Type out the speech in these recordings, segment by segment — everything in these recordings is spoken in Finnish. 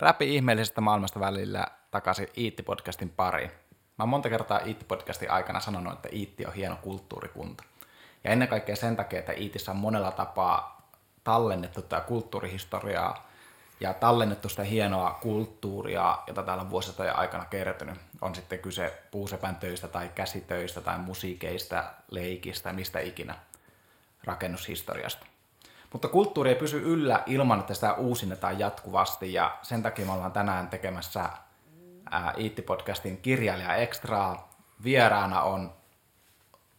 Räpi ihmeellisestä maailmasta välillä takaisin Iitti-podcastin pariin. Mä monta kertaa Iitti-podcastin aikana sanonut, että Iitti on hieno kulttuurikunta. Ja ennen kaikkea sen takia, että Iitissä on monella tapaa tallennettu tätä kulttuurihistoriaa ja tallennettu sitä hienoa kulttuuria, jota täällä on vuosisatojen aikana kertynyt. On sitten kyse puusepän töistä tai käsitöistä tai musiikeista, leikistä, mistä ikinä rakennushistoriasta. Mutta kulttuuri ei pysy yllä ilman, että sitä uusinnetaan jatkuvasti ja sen takia me ollaan tänään tekemässä Iitti-podcastin kirjailija Extraa. Vieraana on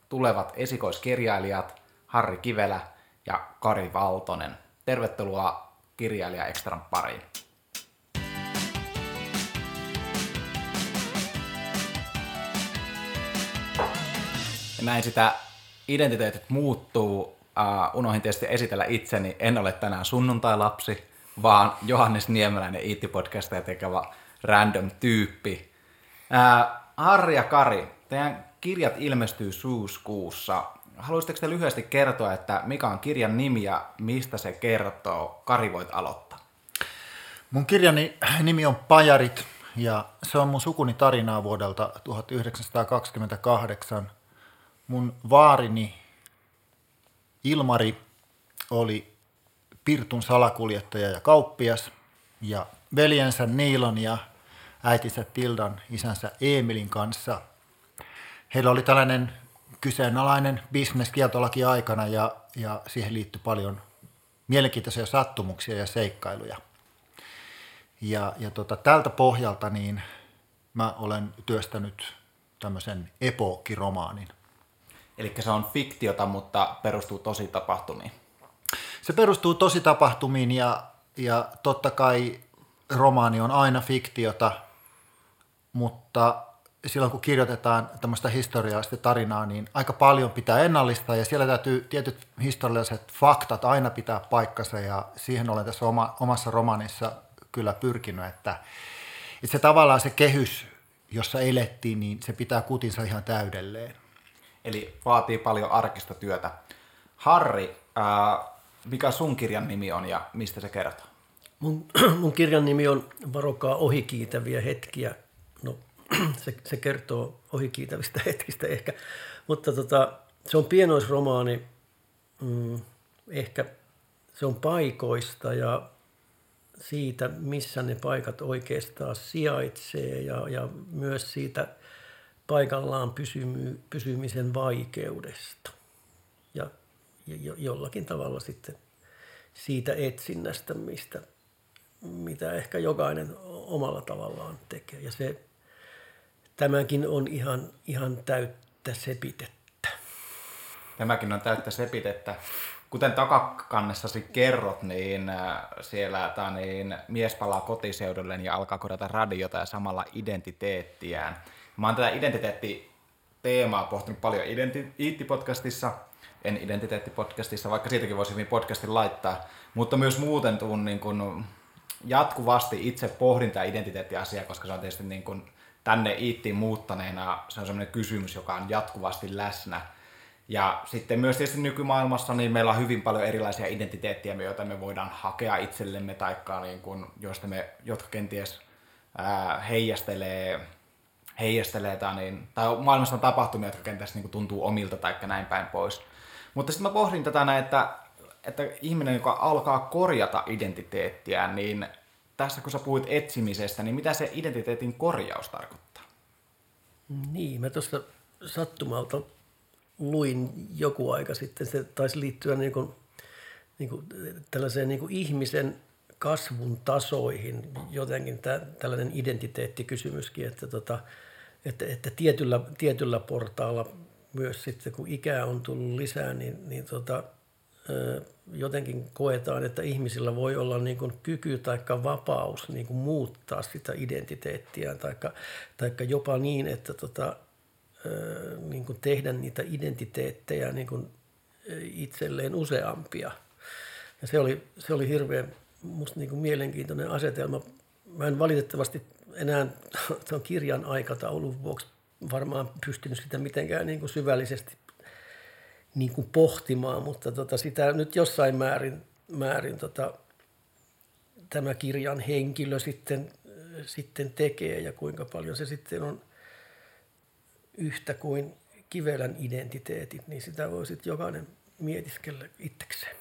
tulevat esikoiskirjailijat Harri Kivelä ja Kari Valtonen. Tervetuloa kirjailija Extran pariin. Näin sitä identiteetit muuttuu Uh, tietysti esitellä itseni. En ole tänään sunnuntai-lapsi, vaan Johannes Niemeläinen IT-podcasteja tekevä random tyyppi. Uh, Harri ja Kari, teidän kirjat ilmestyy syyskuussa. Haluaisitteko te lyhyesti kertoa, että mikä on kirjan nimi ja mistä se kertoo? Kari, voit aloittaa. Mun kirjani nimi on Pajarit ja se on mun sukuni tarinaa vuodelta 1928. Mun vaarini Ilmari oli Pirtun salakuljettaja ja kauppias ja veljensä Niilon ja äitinsä Tildan isänsä Emilin kanssa. Heillä oli tällainen kyseenalainen bisnes kieltolaki aikana ja, ja siihen liittyi paljon mielenkiintoisia sattumuksia ja seikkailuja. Ja, ja tota, tältä pohjalta niin mä olen työstänyt tämmöisen epookiromaanin – Eli se on fiktiota, mutta perustuu tosi tapahtumiin. Se perustuu tosi tapahtumiin ja, ja totta kai romaani on aina fiktiota, mutta silloin kun kirjoitetaan tämmöistä historiallista tarinaa, niin aika paljon pitää ennallistaa ja siellä täytyy tietyt historialliset faktat aina pitää paikkansa ja siihen olen tässä oma, omassa romanissa kyllä pyrkinyt, että, että se tavallaan se kehys, jossa elettiin, niin se pitää kutinsa ihan täydelleen. Eli vaatii paljon arkista työtä. Harri, ää, mikä sun kirjan nimi on ja mistä se kertoo? Mun, mun kirjan nimi on Varokaa ohikiitäviä hetkiä. No, se, se kertoo ohikiitävistä hetkistä ehkä. Mutta tota, se on pienoisromaani. Mm, ehkä se on paikoista ja siitä, missä ne paikat oikeastaan sijaitsee ja, ja myös siitä – paikallaan pysymy, pysymisen vaikeudesta. Ja, ja jollakin tavalla sitten siitä etsinnästä, mistä, mitä ehkä jokainen omalla tavallaan tekee. Ja se, tämäkin on ihan, ihan täyttä sepitettä. Tämäkin on täyttä sepitettä. Kuten takakannessasi kerrot, niin äh, siellä tämä niin, mies palaa kotiseudulleen ja alkaa korjata radiota ja samalla identiteettiään – Mä oon tätä identiteetti-teemaa pohtinut paljon Identiteetti-podcastissa, en Identiteetti-podcastissa, vaikka siitäkin voisi hyvin podcastin laittaa, mutta myös muuten tuun niin kun jatkuvasti itse pohdin tämä identiteettiasia, koska se on tietysti niin kun tänne iittiin muuttaneena se on sellainen kysymys, joka on jatkuvasti läsnä. Ja sitten myös tietysti nykymaailmassa niin meillä on hyvin paljon erilaisia identiteettiä, joita me voidaan hakea itsellemme, taikka niin kun, joista me, jotka kenties ää, heijastelee heijastelee tai, niin, tai maailmassa on tapahtumia, jotka kenties niin kuin tuntuu omilta tai näin päin pois. Mutta sitten mä pohdin tätä näin, että, että ihminen, joka alkaa korjata identiteettiään, niin tässä kun sä puhuit etsimisestä, niin mitä se identiteetin korjaus tarkoittaa? Niin, mä tuosta sattumalta luin joku aika sitten, se taisi liittyä niin kuin, niin kuin tällaiseen niin kuin ihmisen kasvun tasoihin jotenkin tä, tällainen identiteettikysymyskin, että, tota, että, että tietyllä, tietyllä portaalla myös sitten kun ikää on tullut lisää, niin, niin tota, jotenkin koetaan, että ihmisillä voi olla niin kuin kyky tai vapaus niin kuin muuttaa sitä identiteettiä tai jopa niin, että tota, niin kuin tehdä niitä identiteettejä niin kuin itselleen useampia. Ja se oli, se oli hirveän musta niin kuin mielenkiintoinen asetelma. Mä en valitettavasti enää tuon kirjan aikataulun vuoksi varmaan pystynyt sitä mitenkään niin kuin syvällisesti niin kuin pohtimaan, mutta tota sitä nyt jossain määrin, määrin tota, tämä kirjan henkilö sitten, sitten tekee ja kuinka paljon se sitten on yhtä kuin Kivelän identiteetit, niin sitä voi sitten jokainen mietiskellä itsekseen.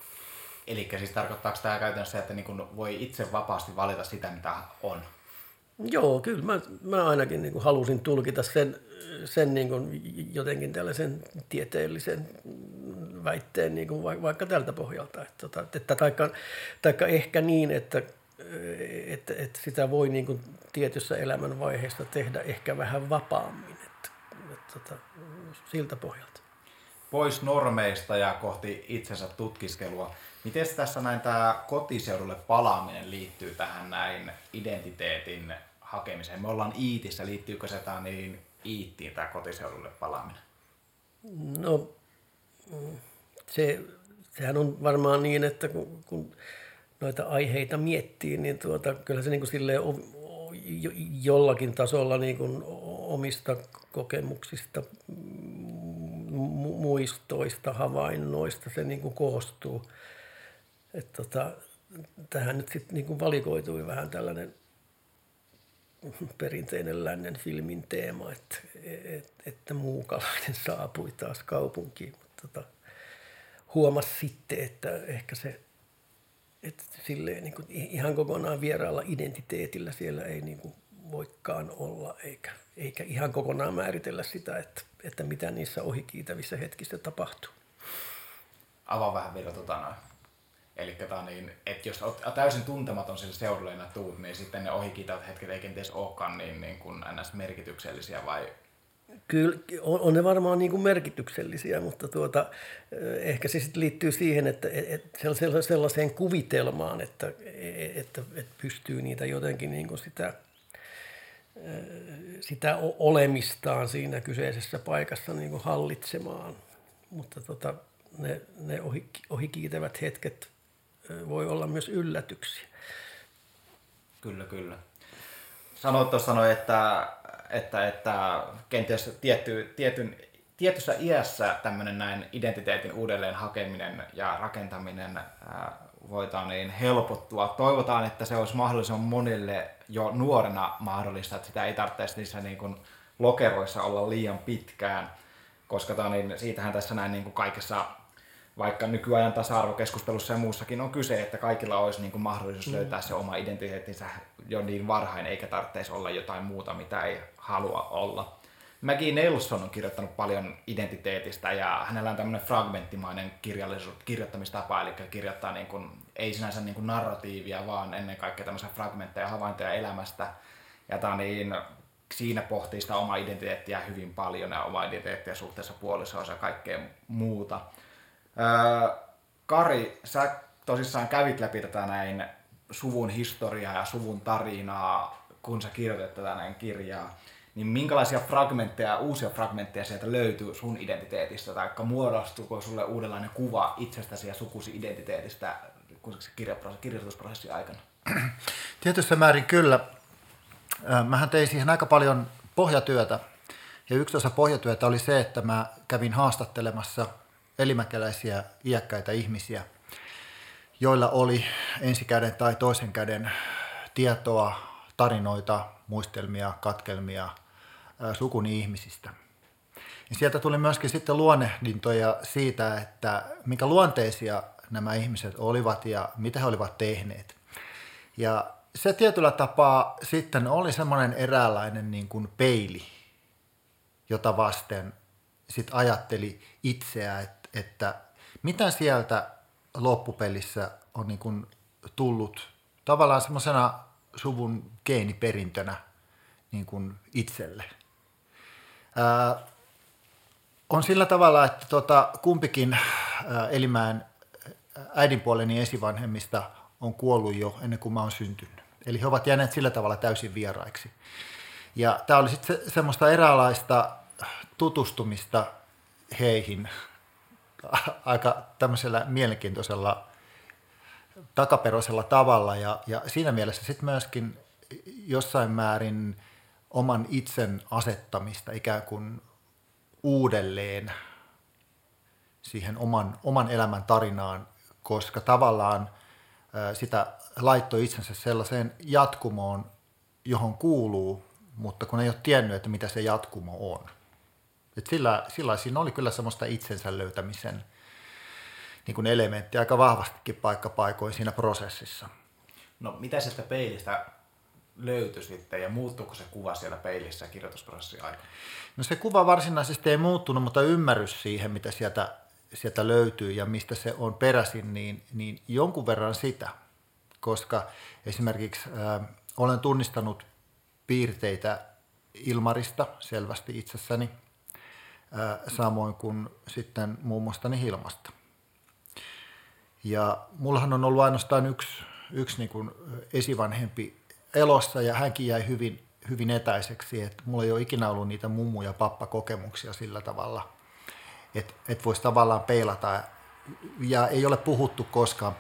Eli siis tarkoittaako tämä käytännössä, että niin voi itse vapaasti valita sitä, mitä on? Joo, kyllä. Mä, mä ainakin niin halusin tulkita sen, sen niin kuin jotenkin tällaisen tieteellisen väitteen niin kuin vaikka tältä pohjalta. Että, tota, että, taikka, taikka ehkä niin, että, että, että sitä voi niin kuin tietyssä elämänvaiheessa tehdä ehkä vähän vapaammin. Että, että, että, siltä pohjalta. Pois normeista ja kohti itsensä tutkiskelua. Miten tässä näin tämä kotiseudulle palaaminen liittyy tähän näin identiteetin hakemiseen? Me ollaan Iitissä, liittyykö se tämä niin Iittiin tämä kotiseudulle palaaminen? No se, sehän on varmaan niin, että kun, kun noita aiheita miettii, niin tuota, kyllä se niin kuin silleen on, jollakin tasolla niin kuin omista kokemuksista, muistoista, havainnoista se niin kuin koostuu. Et tota, tähän nyt sitten niin valikoitui vähän tällainen perinteinen lännen filmin teema, että, että, että muukalainen saapui taas kaupunkiin. Mutta tota, huomasi sitten, että ehkä se että silleen, niin kuin ihan kokonaan vieraalla identiteetillä siellä ei niin kuin voikaan olla, eikä, eikä ihan kokonaan määritellä sitä, että, että mitä niissä ohikiitävissä hetkissä tapahtuu. Avaa vähän vielä tota noin. Eli niin, että jos olet täysin tuntematon sillä seudulla tuut, niin sitten ne ohikiitävät hetket ei kenties olekaan niin, niin kuin ns. merkityksellisiä vai Kyllä on, on ne varmaan niin kuin merkityksellisiä, mutta tuota, ehkä se sitten liittyy siihen, että, että sellaiseen kuvitelmaan, että, että, että pystyy niitä jotenkin niin kuin sitä, sitä olemistaan siinä kyseisessä paikassa niin kuin hallitsemaan. Mutta tota, ne, ne ohi, ohikiitävät hetket voi olla myös yllätyksiä. Kyllä, kyllä. Sanoit tuossa, että että, että kenties tietty, tietyn, tietyssä iässä tämmöinen näin identiteetin uudelleen hakeminen ja rakentaminen voitaan niin helpottua. Toivotaan, että se olisi mahdollisimman monille jo nuorena mahdollista, että sitä ei tarvitse niissä niin kuin lokeroissa olla liian pitkään, koska niin, siitähän tässä näin niin kuin kaikessa vaikka nykyajan tasa-arvokeskustelussa ja muussakin on kyse, että kaikilla olisi niin kuin mahdollisuus mm. löytää se oma identiteettinsä jo niin varhain, eikä tarvitsisi olla jotain muuta, mitä ei halua olla. Maggie Nelson on kirjoittanut paljon identiteetistä ja hänellä on tämmöinen fragmenttimainen kirjallisuus, kirjoittamistapa, eli kirjoittaa niin kuin, ei sinänsä niin kuin narratiivia, vaan ennen kaikkea tämmöisiä fragmentteja havaintoja elämästä. Ja tämä niin, siinä pohtii sitä omaa identiteettiä hyvin paljon ja omaa identiteettiä suhteessa puolisoon ja kaikkea muuta. Öö, Kari, sä tosissaan kävit läpi tätä näin suvun historiaa ja suvun tarinaa, kun sä kirjoitat tätä näin kirjaa niin minkälaisia fragmentteja, uusia fragmentteja sieltä löytyy sun identiteetistä, tai muodostuuko sulle uudenlainen kuva itsestäsi ja sukusi identiteetistä kun se kirjoitusprosessi aikana? Tietyssä määrin kyllä. Mähän tein siihen aika paljon pohjatyötä, ja yksi osa pohjatyötä oli se, että mä kävin haastattelemassa elimäkeläisiä iäkkäitä ihmisiä, joilla oli ensikäden tai toisen käden tietoa, tarinoita, muistelmia, katkelmia sukuni ihmisistä. Ja sieltä tuli myöskin sitten luonnehdintoja siitä, että mikä luonteisia nämä ihmiset olivat ja mitä he olivat tehneet. Ja se tietyllä tapaa sitten oli semmoinen eräänlainen niin kuin peili, jota vasten sitten ajatteli itseä, että, että mitä sieltä loppupelissä on niin kuin tullut tavallaan semmoisena suvun geeniperintönä niin kuin itselle. Ää, on sillä tavalla, että tota, kumpikin ää, Elimään äidinpuoleni esivanhemmista on kuollut jo ennen kuin mä oon syntynyt. Eli he ovat jääneet sillä tavalla täysin vieraiksi. Ja tämä oli sitten se, semmoista eräänlaista tutustumista heihin aika tämmöisellä mielenkiintoisella takaperoisella tavalla ja, ja siinä mielessä sitten myöskin jossain määrin oman itsen asettamista ikään kuin uudelleen siihen oman, oman elämän tarinaan, koska tavallaan sitä laittoi itsensä sellaiseen jatkumoon, johon kuuluu, mutta kun ei ole tiennyt, että mitä se jatkumo on. Et sillä, sillä siinä oli kyllä semmoista itsensä löytämisen niin kuin elementti aika vahvastikin paikkapaikoin siinä prosessissa. No mitä sieltä peilistä löytyi sitten ja muuttuuko se kuva siellä peilissä kirjoitusprosessin aikana? No se kuva varsinaisesti ei muuttunut, mutta ymmärrys siihen, mitä sieltä, sieltä löytyy ja mistä se on peräisin, niin, niin jonkun verran sitä. Koska esimerkiksi äh, olen tunnistanut piirteitä Ilmarista selvästi itsessäni, samoin kuin sitten muun muassa Hilmasta. Ja mullahan on ollut ainoastaan yksi, yksi niin kuin esivanhempi elossa ja hänkin jäi hyvin, hyvin etäiseksi, että mulla ei ole ikinä ollut niitä mummu- ja pappakokemuksia sillä tavalla, että et voisi tavallaan peilata ja ei ole puhuttu koskaan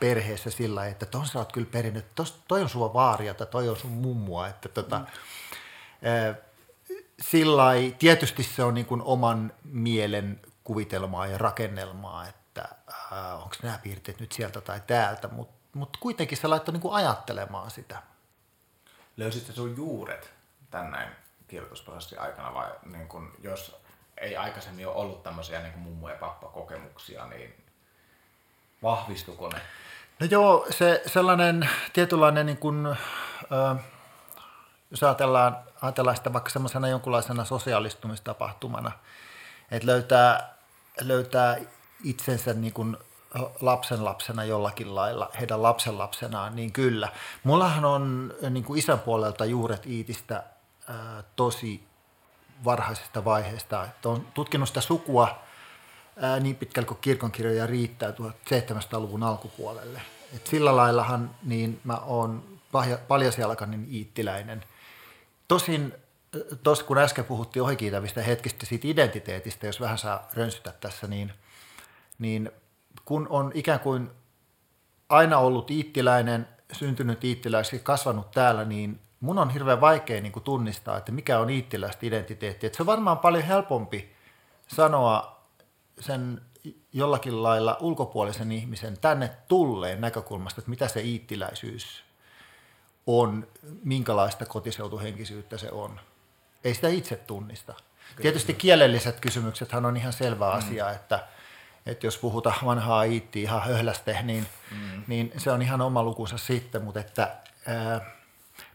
perheessä sillä, että ton sä oot kyllä perinnyt, toi on sua vaaria tai toi on sun mummua, että tota, mm. Sillä tietysti se on niin kuin oman mielen kuvitelmaa ja rakennelmaa, että onko nämä piirteet nyt sieltä tai täältä, mutta mut kuitenkin se laittoi niin kuin ajattelemaan sitä löysitkö sun juuret näin kirjoitusprosessin aikana vai niin kun, jos ei aikaisemmin ole ollut tämmöisiä niin kuin mummu- ja pappa-kokemuksia, niin vahvistuko ne? No joo, se sellainen tietynlainen, niin kuin, äh, jos ajatellaan, ajatellaan sitä vaikka semmoisena jonkunlaisena sosiaalistumistapahtumana, että löytää, löytää itsensä niin kuin lapsen lapsena jollakin lailla, heidän lapsen lapsenaan, niin kyllä. Mullahan on niin kuin isän puolelta juuret Iitistä ää, tosi varhaisesta vaiheesta. Että on tutkinut sitä sukua ää, niin pitkälle kuin kirkonkirjoja riittää 1700-luvun alkupuolelle. Et sillä laillahan niin mä oon paljasjalkainen iittiläinen. Tosin tuossa kun äsken puhuttiin ohikiitävistä hetkistä siitä identiteetistä, jos vähän saa rönsytä tässä, niin, niin kun on ikään kuin aina ollut iittiläinen, syntynyt iittiläiseksi, kasvanut täällä, niin mun on hirveän vaikea niin kuin tunnistaa, että mikä on iittiläistä identiteetti. Että se on varmaan paljon helpompi sanoa sen jollakin lailla ulkopuolisen ihmisen tänne tulleen näkökulmasta, että mitä se iittiläisyys on, minkälaista kotiseutuhenkisyyttä se on. Ei sitä itse tunnista. Tietysti kielelliset kysymyksethän on ihan selvä mm. asia, että – että jos puhutaan vanhaa iittiä ihan höhläste, niin, mm. niin se on ihan oma lukunsa sitten, mutta että ää,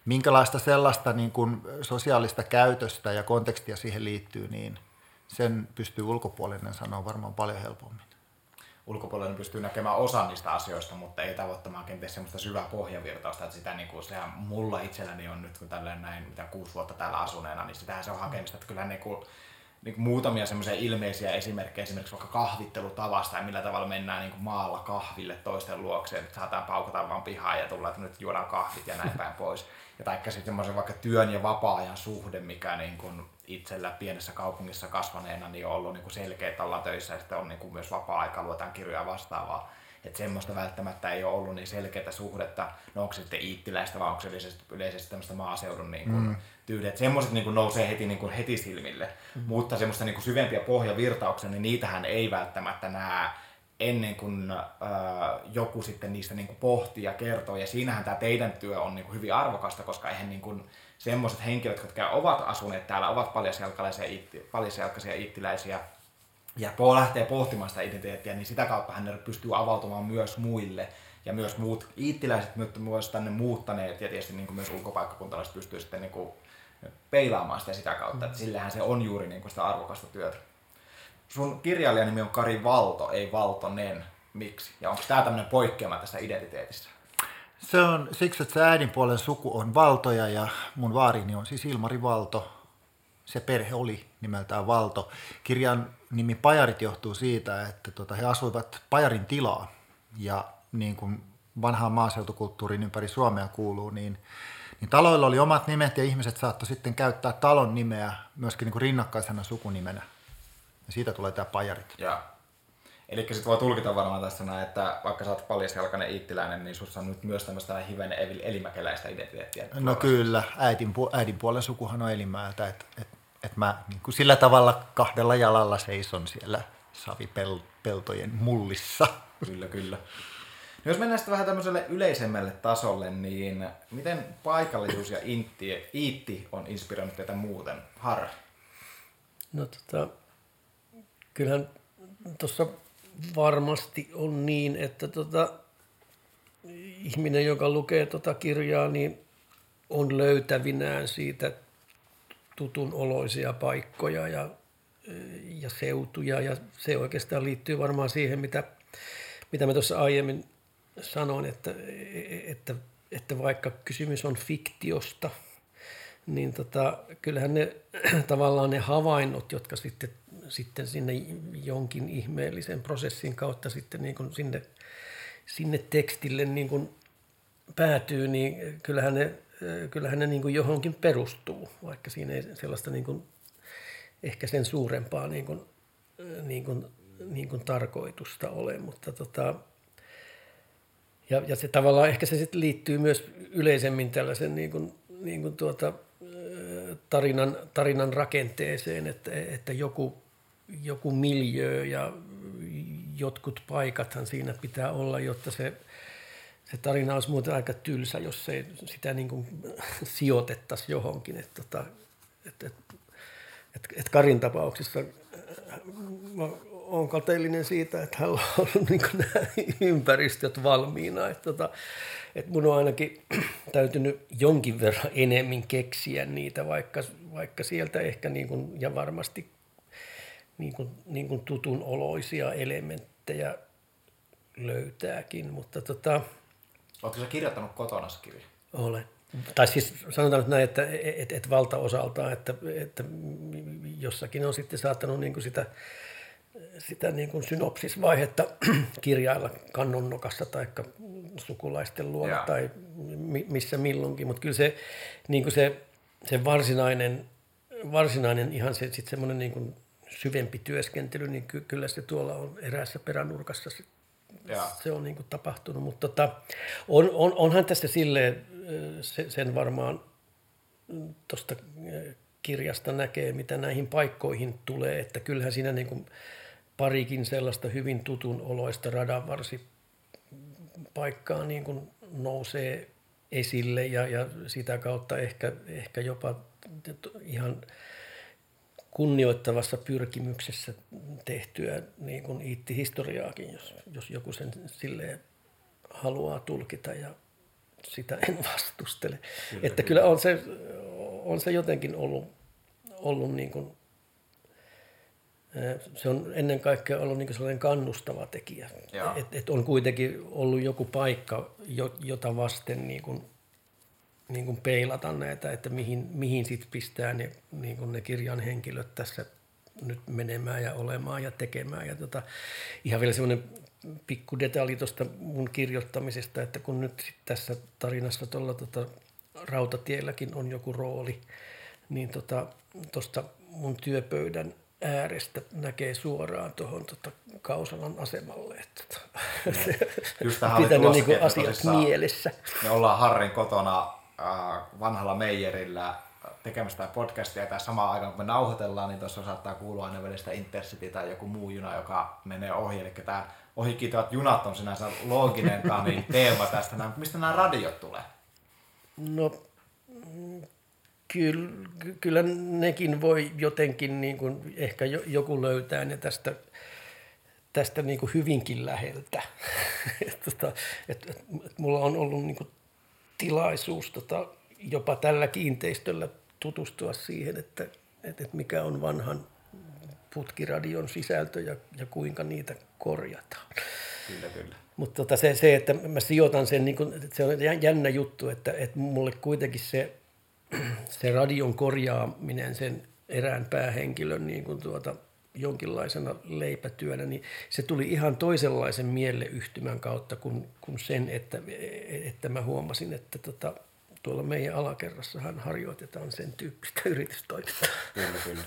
minkälaista sellaista niin kuin sosiaalista käytöstä ja kontekstia siihen liittyy, niin sen pystyy ulkopuolinen sanoa varmaan paljon helpommin. Ulkopuolinen pystyy näkemään osa niistä asioista, mutta ei tavoittamaan kenties semmoista syvää pohjavirtausta, että sitä niin kuin, sehän mulla itselläni on nyt, kun tälleen näin, mitä kuusi vuotta täällä asuneena, niin sitähän se on hakemista, että kyllä niin kuin, niin muutamia semmoisia ilmeisiä esimerkkejä esimerkiksi vaikka kahvittelutavasta ja millä tavalla mennään niin maalla kahville toisten luokseen, että saadaan paukata vaan pihaan ja tulla, että nyt juodaan kahvit ja näin päin pois. Ja taikka sitten semmoisen vaikka työn ja vapaa-ajan suhde, mikä niin kuin itsellä pienessä kaupungissa kasvaneena niin on ollut niin kuin selkeä, ollaan töissä ja sitten on niin kuin myös vapaa-aika, luetaan kirjoja vastaavaa. Että semmoista välttämättä ei ole ollut niin selkeää suhdetta, no onko se sitten iittiläistä vai onko se yleisesti, yleisesti tämmöistä maaseudun niin kuin mm tyyli, että semmoiset niin nousee heti, niin kuin heti silmille, mm-hmm. mutta semmoista niin kuin syvempiä pohjavirtauksia, niin niitähän ei välttämättä näe ennen kuin äh, joku sitten niistä niin kuin pohtii ja kertoo, ja siinähän tämä teidän työ on niin kuin hyvin arvokasta, koska eihän niin kuin semmoiset henkilöt, jotka ovat asuneet täällä, ovat paljasjalkaisia ittiläisiä, ja po lähtee pohtimaan sitä identiteettiä, niin sitä kautta hän pystyy avautumaan myös muille, ja myös muut iittiläiset myös tänne muuttaneet, ja tietysti niin kuin myös ulkopaikkakuntalaiset pystyy sitten niin kuin peilaamaan sitä sitä kautta, että sillähän se on juuri niin kuin sitä arvokasta työtä. Sun kirjailijan nimi on Kari Valto, ei Valtonen. Miksi? Ja onko tämä tämmöinen poikkeama tässä identiteetissä? Se on siksi, että se äidinpuolen suku on Valtoja ja mun vaarini on siis Ilmari Valto. Se perhe oli nimeltään Valto. Kirjan nimi Pajarit johtuu siitä, että tota, he asuivat Pajarin tilaa ja niin kuin vanhaan maaseutukulttuurin ympäri Suomea kuuluu, niin niin taloilla oli omat nimet ja ihmiset saattoi sitten käyttää talon nimeä myöskin niin kuin rinnakkaisena sukunimenä. Ja siitä tulee tämä pajarit. Ja. Eli sitten voi tulkita varmaan tässä näin, että vaikka sä oot paljasjalkainen iittiläinen, niin sussa on nyt myös tämmöistä hiven elimäkeläistä identiteettiä. No kyllä, äidin, äidin puolen sukuhan on Elimäeltä, että et, et mä niin kuin sillä tavalla kahdella jalalla seison siellä savipeltojen mullissa. Kyllä, kyllä. Jos mennään sitten vähän tämmöiselle yleisemmälle tasolle, niin miten paikallisuus ja intti, iitti on inspiroinut teitä muuten? Harri? No tota, kyllähän tuossa varmasti on niin, että tota, ihminen, joka lukee tota kirjaa, niin on löytävinään siitä tutun oloisia paikkoja ja, ja seutuja. Ja se oikeastaan liittyy varmaan siihen, mitä, mitä mä tuossa aiemmin sanoin, että, että, että vaikka kysymys on fiktiosta, niin tota, kyllähän ne tavallaan ne havainnot, jotka sitten, sitten sinne jonkin ihmeellisen prosessin kautta sitten niin kuin sinne, sinne tekstille niin kuin päätyy, niin kyllähän ne, kyllähän ne niin kuin johonkin perustuu, vaikka siinä ei sellaista niin kuin, ehkä sen suurempaa niin kuin, niin kuin, niin kuin tarkoitusta ole, mutta tota, ja, ja se tavallaan ehkä se sitten liittyy myös yleisemmin tällaisen niin kuin, niin kuin tuota, tarinan, tarinan rakenteeseen, että, että joku, joku miljö ja jotkut paikathan siinä pitää olla, jotta se, se tarina olisi muuten aika tylsä, jos ei sitä niin kuin sijoitettaisi johonkin. Että, että, että, että, että Karin tapauksessa olen kateellinen siitä, että hän on niin nämä ympäristöt valmiina. Että, tota, että mun on ainakin täytynyt jonkin verran enemmän keksiä niitä, vaikka, vaikka sieltä ehkä niin kuin, ja varmasti niin kuin, niin kuin tutun oloisia elementtejä löytääkin. Mutta tota, Oletko sä kirjoittanut kotona kirja? Olen. Tai siis sanotaan nyt näin, että et, et valtaosaltaan, että, että jossakin on sitten saattanut niin kuin sitä sitä niin kuin synopsisvaihetta kirjailla kannonnokassa tai sukulaisten luona ja. tai missä milloinkin, mutta kyllä se, niin kuin se, se varsinainen, varsinainen ihan se, sit semmoinen niin kuin syvempi työskentely, niin ky, kyllä se tuolla on eräässä peränurkassa se, ja. se on niin kuin tapahtunut, mutta tota, on, on, onhan tässä silleen, se, sen varmaan tuosta kirjasta näkee, mitä näihin paikkoihin tulee, että kyllähän siinä niin kuin parikin sellaista hyvin tutun oloista radanvarsipaikkaa niin kuin nousee esille ja, ja sitä kautta ehkä, ehkä jopa ihan kunnioittavassa pyrkimyksessä tehtyä niin kuin iitti-historiaakin, jos, jos joku sen silleen haluaa tulkita ja sitä en vastustele. Kyllä, että kyllä on se, on se jotenkin ollut, ollut niin kuin se on ennen kaikkea ollut niin sellainen kannustava tekijä. Että et on kuitenkin ollut joku paikka, jota vasten niin kuin, niin kuin peilata näitä, että mihin, mihin sit pistää ne, niin kuin ne kirjan henkilöt tässä nyt menemään ja olemaan ja tekemään. Ja tota, ihan vielä semmoinen pikku detalji tuosta mun kirjoittamisesta, että kun nyt sit tässä tarinassa tuolla tota, rautatielläkin on joku rooli, niin tuosta tota, mun työpöydän – äärestä näkee suoraan tuohon tota, Kausalan asemalle. Että, tota, Just tähän pitänyt niinku asiat mielessä. Me ollaan Harrin kotona vanhalla meijerillä tekemästä podcastia tai samaan aikaan kun me nauhoitellaan, niin tuossa saattaa kuulua aina välistä Intercity tai joku muu juna, joka menee ohi. Eli tämä ohikiitavat junat on sinänsä looginen niin teema tästä. Mistä nämä radiot tulee? No Kyllä, kyllä nekin voi jotenkin, niin kuin, ehkä joku löytää ne tästä, tästä niin kuin hyvinkin läheltä. et, tota, et, et, et mulla on ollut niin kuin tilaisuus tota, jopa tällä kiinteistöllä tutustua siihen, että et, et mikä on vanhan putkiradion sisältö ja, ja kuinka niitä korjataan. Kyllä, kyllä. Mutta tota se, se, että mä sijoitan sen, niin kun, se on jännä juttu, että, että mulle kuitenkin se se radion korjaaminen sen erään päähenkilön niin kuin tuota, jonkinlaisena leipätyönä, niin se tuli ihan toisenlaisen mieleyhtymän kautta kuin, kuin sen, että, että mä huomasin, että tota, tuolla meidän alakerrassahan harjoitetaan sen tyyppistä yritystoimintaa. Kyllä, kyllä.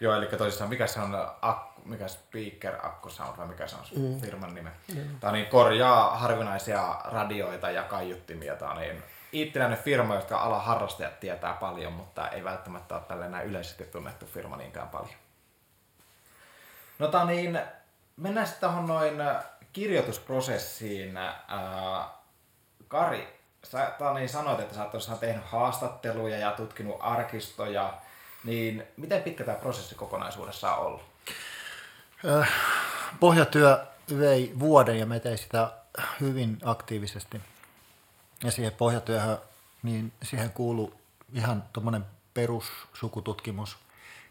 Joo, eli tosissaan mikä se on, akku, mikä Speaker Akku Sound vai mikä se on mm. firman nime? Mm. Tämä niin korjaa harvinaisia radioita ja kaiuttimia. Tämä on niin itsenäinen firma, jotka ala harrastajat tietää paljon, mutta ei välttämättä ole tällainen yleisesti tunnettu firma niinkään paljon. No niin, mennään sitten tuohon noin kirjoitusprosessiin, ää, Kari, sä niin sanoit, että sä oot tosiaan tehnyt haastatteluja ja tutkinut arkistoja, niin miten pitkä tämä prosessi kokonaisuudessaan on ollut? Pohjatyö vei vuoden ja me tein sitä hyvin aktiivisesti. Ja siihen pohjatyöhön, niin siihen kuuluu ihan tuommoinen perussukututkimus,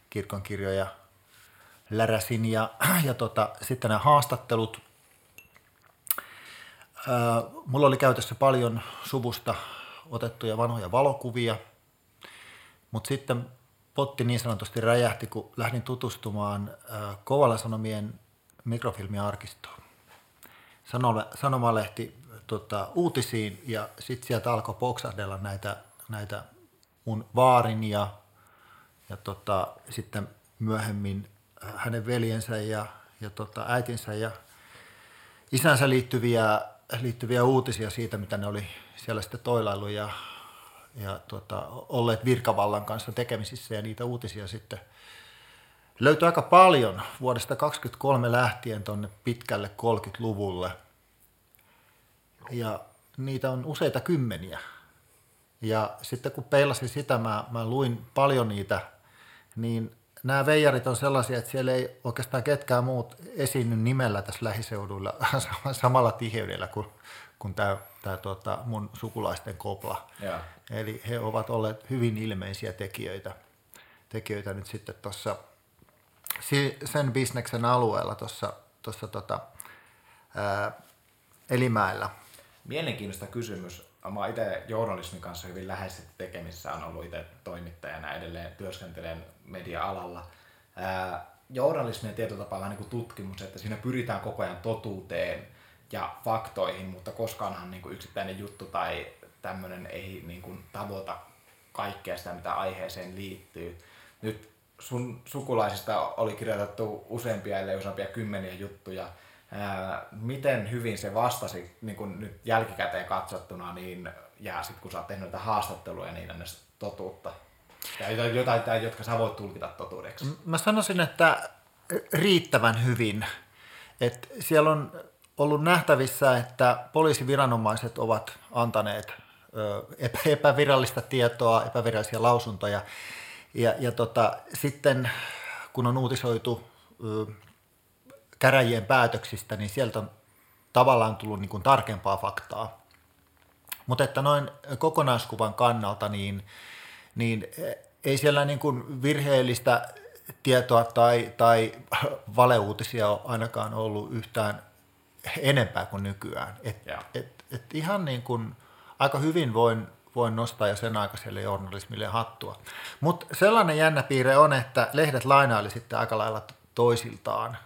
kirkonkirjoja läräsin ja, ja tota, sitten nämä haastattelut. Ää, mulla oli käytössä paljon suvusta otettuja vanhoja valokuvia, mutta sitten potti niin sanotusti räjähti, kun lähdin tutustumaan ää, Kovalan Sanomien mikrofilmiarkistoon. Sanomalehti tota, uutisiin ja sitten sieltä alkoi poksahdella näitä, näitä mun vaarin ja, ja tota, sitten myöhemmin hänen veljensä ja, ja tota, äitinsä ja isänsä liittyviä, liittyviä uutisia siitä, mitä ne oli siellä sitten toilailu ja, ja tota, olleet virkavallan kanssa tekemisissä ja niitä uutisia sitten löytyi aika paljon vuodesta 2023 lähtien tuonne pitkälle 30-luvulle. Ja niitä on useita kymmeniä. Ja sitten kun peilasin sitä, mä, mä luin paljon niitä, niin veijarit on sellaisia, että siellä ei oikeastaan ketkään muut esiinny nimellä tässä lähiseuduilla samalla tiheydellä kuin, kuin tämä, tämä tuota, mun sukulaisten kopla. Ja. Eli he ovat olleet hyvin ilmeisiä tekijöitä, tekijöitä nyt sitten tuossa sen bisneksen alueella tuossa, tuossa tota, ää, Elimäellä. Mielenkiintoista kysymys. Mä itse journalismin kanssa hyvin läheisesti tekemissä on ollut itse toimittajana edelleen työskentelen media-alalla. Journalismi on tietyllä tapaa vähän niin kuin tutkimus, että siinä pyritään koko ajan totuuteen ja faktoihin, mutta koskaanhan niin kuin yksittäinen juttu tai tämmöinen ei niin kuin tavoita kaikkea sitä, mitä aiheeseen liittyy. Nyt sun sukulaisista oli kirjoitettu useampia, ellei useampia kymmeniä juttuja. Miten hyvin se vastasi niin kun nyt jälkikäteen katsottuna, niin, ja sitten kun sä oot tehnyt näitä haastatteluja, niin totuutta? Ja jotain, jotain, jotka sä voit tulkita totuudeksi. Mä sanoisin, että riittävän hyvin. Et siellä on ollut nähtävissä, että poliisiviranomaiset ovat antaneet epävirallista tietoa, epävirallisia lausuntoja. Ja, ja tota, sitten kun on uutisoitu käräjien päätöksistä, niin sieltä on tavallaan tullut niin kuin tarkempaa faktaa. Mutta että noin kokonaiskuvan kannalta, niin, niin ei siellä niin kuin virheellistä tietoa tai, tai valeuutisia ole ainakaan ollut yhtään enempää kuin nykyään. Et, et, et ihan niin kuin aika hyvin voin, voin nostaa jo sen aikaiselle journalismille hattua. Mutta sellainen jännä piirre on, että lehdet lainaili sitten aika lailla toisiltaan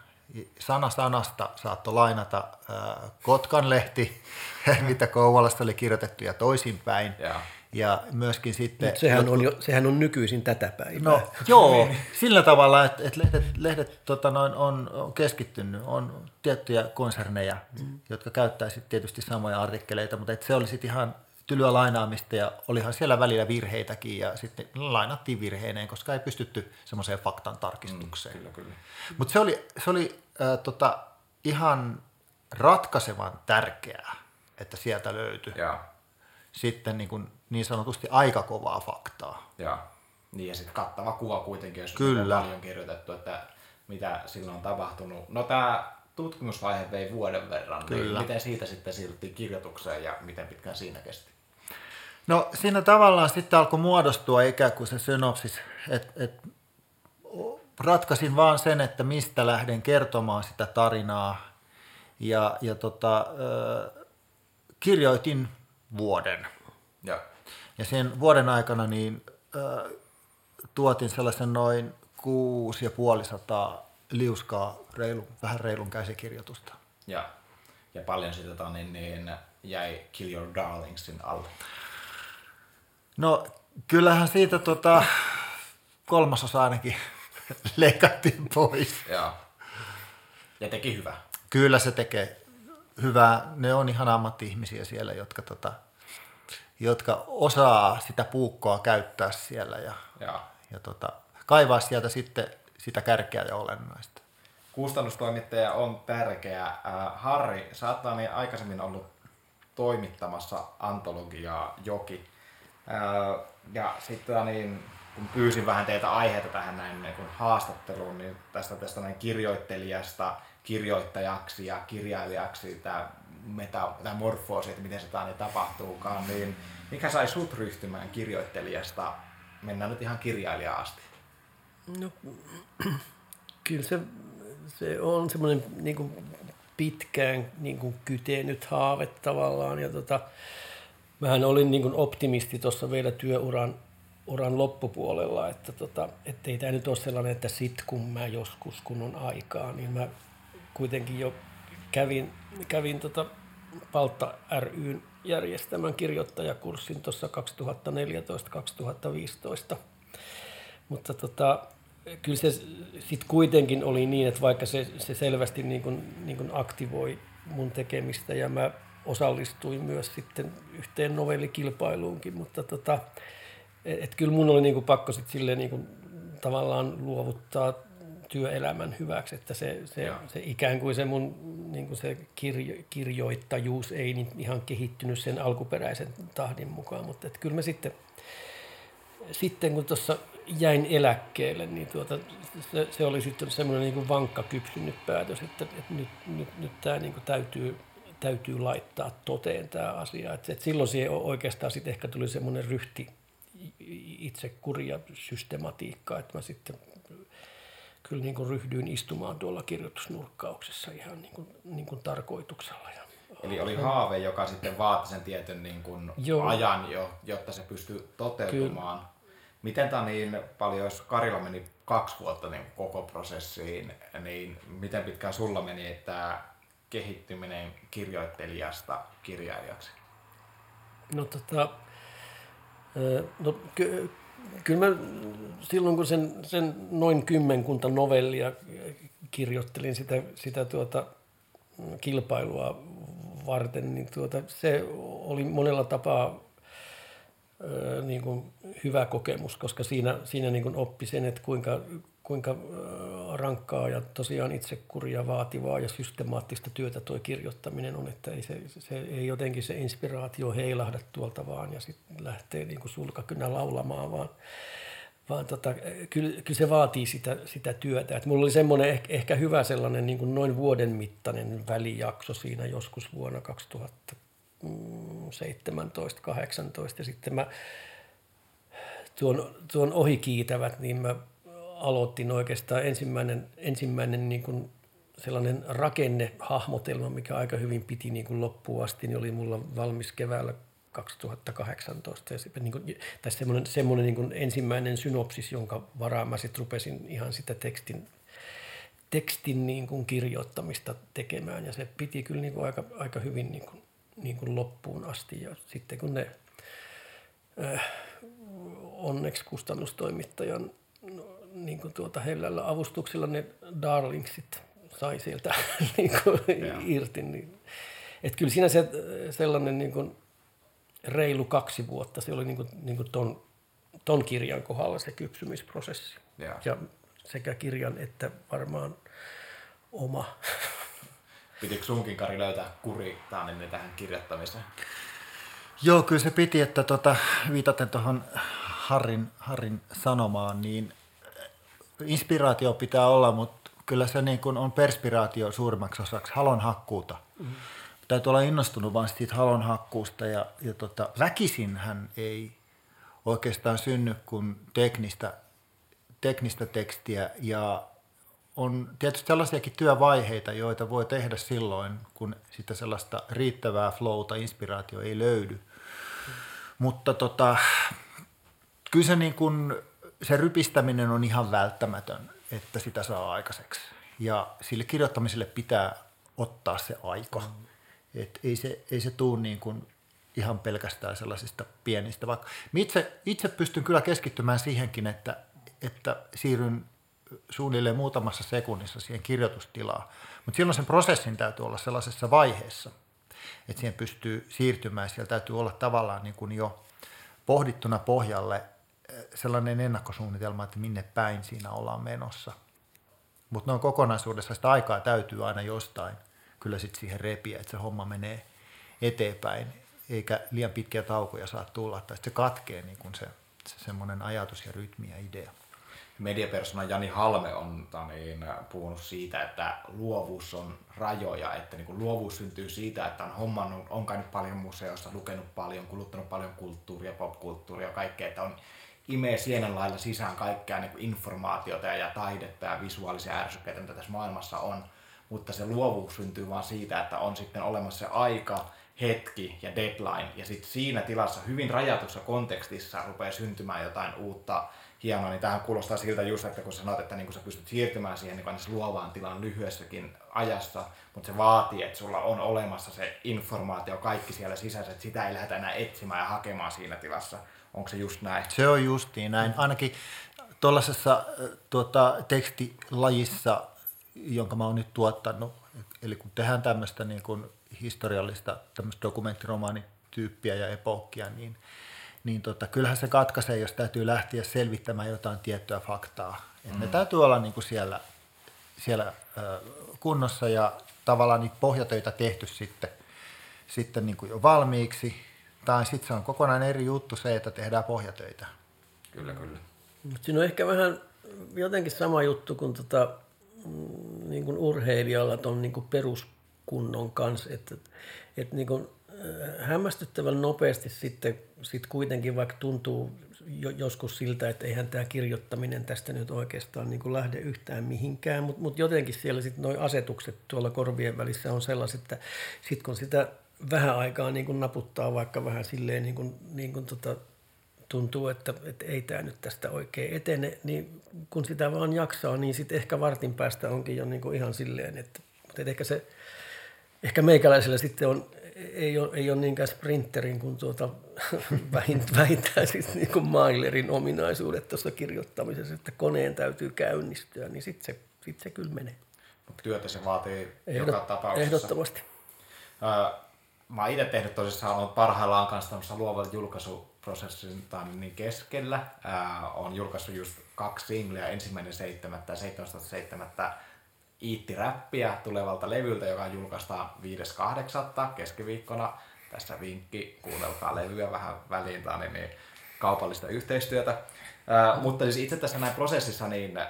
sana sanasta saattoi lainata äh, Kotkan lehti, mitä Kouvolasta oli kirjoitettu ja toisinpäin. Ja, ja myöskin sitten... sehän, jotkut... on jo, sehän on nykyisin tätä päivää. No joo, sillä tavalla, että, että lehdet, lehdet tota noin, on, on keskittynyt, on tiettyjä konserneja, mm. jotka käyttää sitten tietysti samoja artikkeleita, mutta että se oli sitten ihan tylyä lainaamista ja olihan siellä välillä virheitäkin ja sitten lainattiin virheineen, koska ei pystytty semmoiseen faktan tarkistukseen. Mm, kyllä, kyllä. Mutta se oli, se oli äh, tota, ihan ratkaisevan tärkeää, että sieltä löytyi ja. sitten niin, kuin niin sanotusti aika kovaa faktaa. Ja, niin ja sitten kattava kuva kuitenkin, jos Kyllä. on paljon kirjoitettu, että mitä silloin on tapahtunut. No tämä tutkimusvaihe vei vuoden verran, niin Kyllä. niin miten siitä sitten siirryttiin kirjoitukseen ja miten pitkään siinä kesti? No siinä tavallaan sitten alkoi muodostua ikään kuin se synopsis, että et, ratkaisin vaan sen, että mistä lähden kertomaan sitä tarinaa ja, ja tota, äh, kirjoitin vuoden. Ja. Ja sen vuoden aikana niin tuotin sellaisen noin kuusi ja puoli sataa liuskaa reilu, vähän reilun käsikirjoitusta. Ja, ja paljon sitä niin, niin jäi Kill Your Darlingsin alle. No kyllähän siitä tota, kolmasosa ainakin leikattiin pois. Joo. Ja teki hyvä. Kyllä se tekee hyvää. Ne on ihan ammatti-ihmisiä siellä, jotka, tota, jotka osaa sitä puukkoa käyttää siellä ja, ja. ja tota, kaivaa sieltä sitten sitä kärkeä ja olennaista. kustannustoimittaja on tärkeä. Äh, Harri, sä oot niin aikaisemmin ollut toimittamassa antologiaa Joki. Äh, ja sitten niin, kun pyysin vähän teitä aiheita tähän näin niin kun haastatteluun, niin tästä, tästä näin kirjoittelijasta kirjoittajaksi ja kirjailijaksi, tämä metamorfoosi, että miten se tämä tapahtuukaan, niin mikä sai sut ryhtymään kirjoittelijasta, mennään nyt ihan kirjailijaan asti? No, kyllä se, se on semmoinen niin kuin pitkään niin kuin kytenyt haave tavallaan. Ja tota, mähän olin niin kuin optimisti tuossa vielä työuran uran loppupuolella, että tota, ei tämä nyt ole sellainen, että sit kun mä joskus kun on aikaa, niin mä kuitenkin jo kävin, kävin tota Paltta ryn järjestämän kirjoittajakurssin tuossa 2014-2015. Mutta tota, kyllä se sitten kuitenkin oli niin, että vaikka se, se selvästi niin kuin, niin kuin aktivoi mun tekemistä ja mä osallistuin myös sitten yhteen novellikilpailuunkin, mutta tota, et, et kyllä mun oli niin pakko sitten silleen niin tavallaan luovuttaa työelämän hyväksi, että se, se, se ikään kuin se mun niin kuin se kirjo, kirjoittajuus ei niin ihan kehittynyt sen alkuperäisen tahdin mukaan, mutta että kyllä mä sitten, sitten kun tuossa jäin eläkkeelle, niin tuota, se, se oli sitten semmoinen niin kuin vankka kypsynyt päätös, että, että nyt, nyt, nyt tämä niin kuin täytyy, täytyy laittaa toteen tämä asia. Että, että silloin siihen oikeastaan sitten ehkä tuli semmoinen ryhti itse kuria systematiikka, että mä sitten kyllä niin kuin ryhdyin istumaan tuolla kirjoitusnurkkauksessa ihan niin kuin, niin kuin tarkoituksella. Ja, Eli oli haave, joka sitten vaati sen tietyn niin kuin ajan jo, jotta se pystyy toteutumaan. Kyllä. Miten tämä niin paljon, jos Karilla meni kaksi vuotta niin koko prosessiin, niin miten pitkään sulla meni tämä kehittyminen kirjoittelijasta kirjailijaksi? No tota, no, ky- kyllä mä silloin kun sen, sen noin kymmenkunta novellia kirjoittelin sitä, sitä tuota, kilpailua varten, niin tuota, se oli monella tapaa niin kuin hyvä kokemus, koska siinä, siinä niin kuin oppi sen, että kuinka, kuinka rankkaa ja tosiaan itsekuria vaativaa ja systemaattista työtä tuo kirjoittaminen on, että ei se, se ei jotenkin se inspiraatio heilahda tuolta vaan ja sitten lähtee niin kuin sulkakynä laulamaan, vaan, vaan tota, kyllä, kyllä, se vaatii sitä, sitä työtä. Et mulla oli semmoinen ehkä, ehkä hyvä sellainen niin kuin noin vuoden mittainen välijakso siinä joskus vuonna 2017-2018 ja sitten mä tuon, tuon ohikiitävät, niin mä aloitin oikeastaan ensimmäinen, ensimmäinen niin kuin sellainen rakennehahmotelma, mikä aika hyvin piti niin kuin loppuun asti, niin oli mulla valmis keväällä 2018. Ja se, niin kuin, tai semmoinen, semmoinen niin kuin ensimmäinen synopsis, jonka varaan mä sitten rupesin ihan sitä tekstin, tekstin niin kuin kirjoittamista tekemään. Ja se piti kyllä niin kuin aika, aika hyvin niin kuin, niin kuin loppuun asti. Ja sitten kun ne äh, onneksi kustannustoimittajan niin kuin tuota hellällä avustuksella ne darlingsit sai sieltä niin kuin irti. Niin. Et kyllä siinä se sellainen niin kuin reilu kaksi vuotta, se oli niin kuin, niin kuin ton, ton kirjan kohdalla se kypsymisprosessi. Ja. ja sekä kirjan että varmaan oma. Pitikö sunkin Kari löytää kuri tähän kirjoittamiseen? Joo, kyllä se piti, että tota, viitaten tuohon Harrin, Harrin sanomaan, niin inspiraatio pitää olla, mutta kyllä se niin kuin on perspiraatio suurimmaksi osaksi halon hakkuuta. Mm. Täytyy olla innostunut vain siitä halon hakkuusta ja, ja tota, väkisin hän ei oikeastaan synny kuin teknistä, teknistä tekstiä ja on tietysti sellaisiakin työvaiheita, joita voi tehdä silloin, kun sitä sellaista riittävää flowta, inspiraatio ei löydy. Mm. Mutta tota, kyllä se niin kuin se rypistäminen on ihan välttämätön, että sitä saa aikaiseksi. Ja sille kirjoittamiselle pitää ottaa se aika. Mm. Et ei se, ei se tuu niin kuin ihan pelkästään sellaisista pienistä. Vaikka itse, itse pystyn kyllä keskittymään siihenkin, että, että siirryn suunnilleen muutamassa sekunnissa siihen kirjoitustilaan. Mutta silloin sen prosessin täytyy olla sellaisessa vaiheessa, että siihen pystyy siirtymään. Siellä täytyy olla tavallaan niin kuin jo pohdittuna pohjalle sellainen ennakkosuunnitelma, että minne päin siinä ollaan menossa. Mutta noin kokonaisuudessa sitä aikaa täytyy aina jostain kyllä sitten siihen repiä, että se homma menee eteenpäin, eikä liian pitkiä taukoja saa tulla, tai se katkee niin kuin se, se semmoinen ajatus ja rytmi ja idea. Mediapersona Jani Halme on niin, puhunut siitä, että luovuus on rajoja, että niin luovuus syntyy siitä, että on hommannut, on käynyt paljon museossa, lukenut paljon, kuluttanut paljon kulttuuria, popkulttuuria ja kaikkea, että on imee sienen lailla sisään kaikkea niin kuin informaatiota ja taidetta ja visuaalisia ärsykkeitä, mitä tässä maailmassa on, mutta se luovuus syntyy vaan siitä, että on sitten olemassa se aika, hetki ja deadline, ja sitten siinä tilassa hyvin rajatussa kontekstissa rupeaa syntymään jotain uutta hienoa, niin tähän kuulostaa siltä just, että kun sanoit, että niin kun sä pystyt siirtymään siihen niin luovaan tilaan lyhyessäkin ajassa, mutta se vaatii, että sulla on olemassa se informaatio, kaikki siellä sisässä, että sitä ei lähdetä enää etsimään ja hakemaan siinä tilassa. Onko se just näin? Se on justiin näin. Ainakin tuollaisessa tuota, tekstilajissa, jonka mä oon nyt tuottanut, eli kun tehdään tämmöistä niin kuin historiallista tämmöistä dokumenttiromaanityyppiä ja epokkia, niin, niin tota, kyllähän se katkaisee, jos täytyy lähteä selvittämään jotain tiettyä faktaa. Et mm. Ne täytyy olla niin kuin siellä, siellä kunnossa ja tavallaan niitä pohjatöitä tehty sitten, sitten niin kuin jo valmiiksi. Tai sitten se on kokonaan eri juttu se, että tehdään pohjatöitä. Kyllä, kyllä. Mutta siinä on ehkä vähän jotenkin sama juttu kuin tota, mm, niin kuin urheilijalla on niin kuin peruskunnon kanssa, että, että niin kuin hämmästyttävän nopeasti sitten sit kuitenkin, vaikka tuntuu joskus siltä, että eihän tämä kirjoittaminen tästä nyt oikeastaan niin kuin lähde yhtään mihinkään, mutta mut jotenkin siellä sitten nuo asetukset tuolla korvien välissä on sellaiset, että sitten kun sitä vähän aikaa niin kuin naputtaa vaikka vähän silleen niin kuin, niin kuin tota, tuntuu, että, että ei tämä nyt tästä oikein etene, niin kun sitä vaan jaksaa, niin sitten ehkä vartin päästä onkin jo niin kuin ihan silleen, että, että ehkä se, ehkä meikäläisellä sitten on ei ole, ei ole niinkään sprinterin kuin tuota, vähintään siis niin kuin Mailerin ominaisuudet tuossa kirjoittamisessa, että koneen täytyy käynnistyä, niin sitten se, sit se kyllä menee. Mutta työtä se vaatii Ehdot, joka tapauksessa. Ehdottomasti. Öö, mä oon itse tehnyt tosissaan, olen parhaillaan kanssa tämmöisessä luovan julkaisuprosessin niin keskellä. Öö, olen julkaissut just kaksi singleä, ensimmäinen 7. ja 17.7 Iitti-räppiä tulevalta levyltä, joka julkaistaan 5.8. keskiviikkona. Tässä vinkki, kuunnelkaa levyä vähän väliin, tai niin, niin kaupallista yhteistyötä. Äh, mutta siis itse tässä näin prosessissa, niin, äh,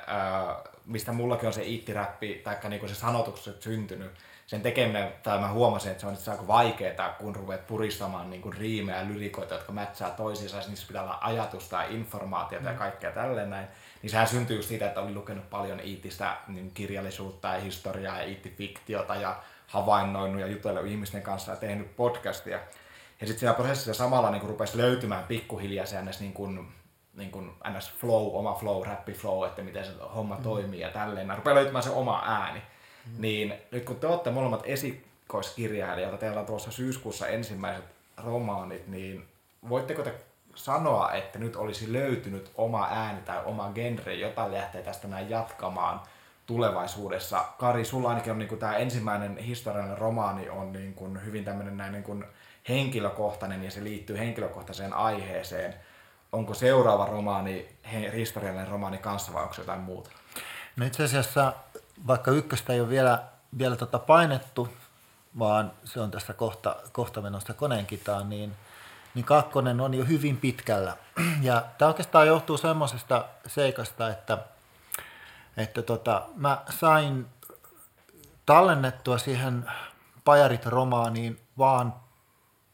mistä mullakin on se iittiräppi, tai niinku se sanotukset syntynyt, sen tekeminen, tai mä huomasin, että se on itse aika vaikeaa, kun ruvet puristamaan niin kuin riimejä ja lyrikoita, jotka mätsää toisiinsa, ja niissä pitää olla ajatusta ja informaatiota ja kaikkea tälleen näin niin sehän syntyi just siitä, että olin lukenut paljon iittistä niin kirjallisuutta ja historiaa ja iittifiktiota ja havainnoinut ja jutellut ihmisten kanssa ja tehnyt podcastia. Ja sitten siinä prosessissa samalla niin rupesi löytymään pikkuhiljaa se ns. Niin kuin, niin kuin ns. flow, oma flow, rappi flow, että miten se homma mm. toimii ja tälleen. Mä rupeaa löytymään se oma ääni. Mm. Niin nyt kun te olette molemmat esikoiskirjailijoita, teillä on tuossa syyskuussa ensimmäiset romaanit, niin voitteko te sanoa, että nyt olisi löytynyt oma ääni tai oma genre, jota lähtee tästä näin jatkamaan tulevaisuudessa. Kari, sulla ainakin on niin kuin tämä ensimmäinen historiallinen romaani on niin kuin hyvin tämmöinen näin niin kuin henkilökohtainen ja se liittyy henkilökohtaiseen aiheeseen. Onko seuraava romaani historiallinen romaani kanssa vai onko se jotain muuta? No itse asiassa vaikka ykköstä ei ole vielä, vielä tota painettu, vaan se on tässä kohta, kohta menossa koneenkitaan, niin – niin kakkonen on jo hyvin pitkällä. Ja tämä oikeastaan johtuu semmoisesta seikasta, että, että tota, mä sain tallennettua siihen Pajarit-romaaniin vaan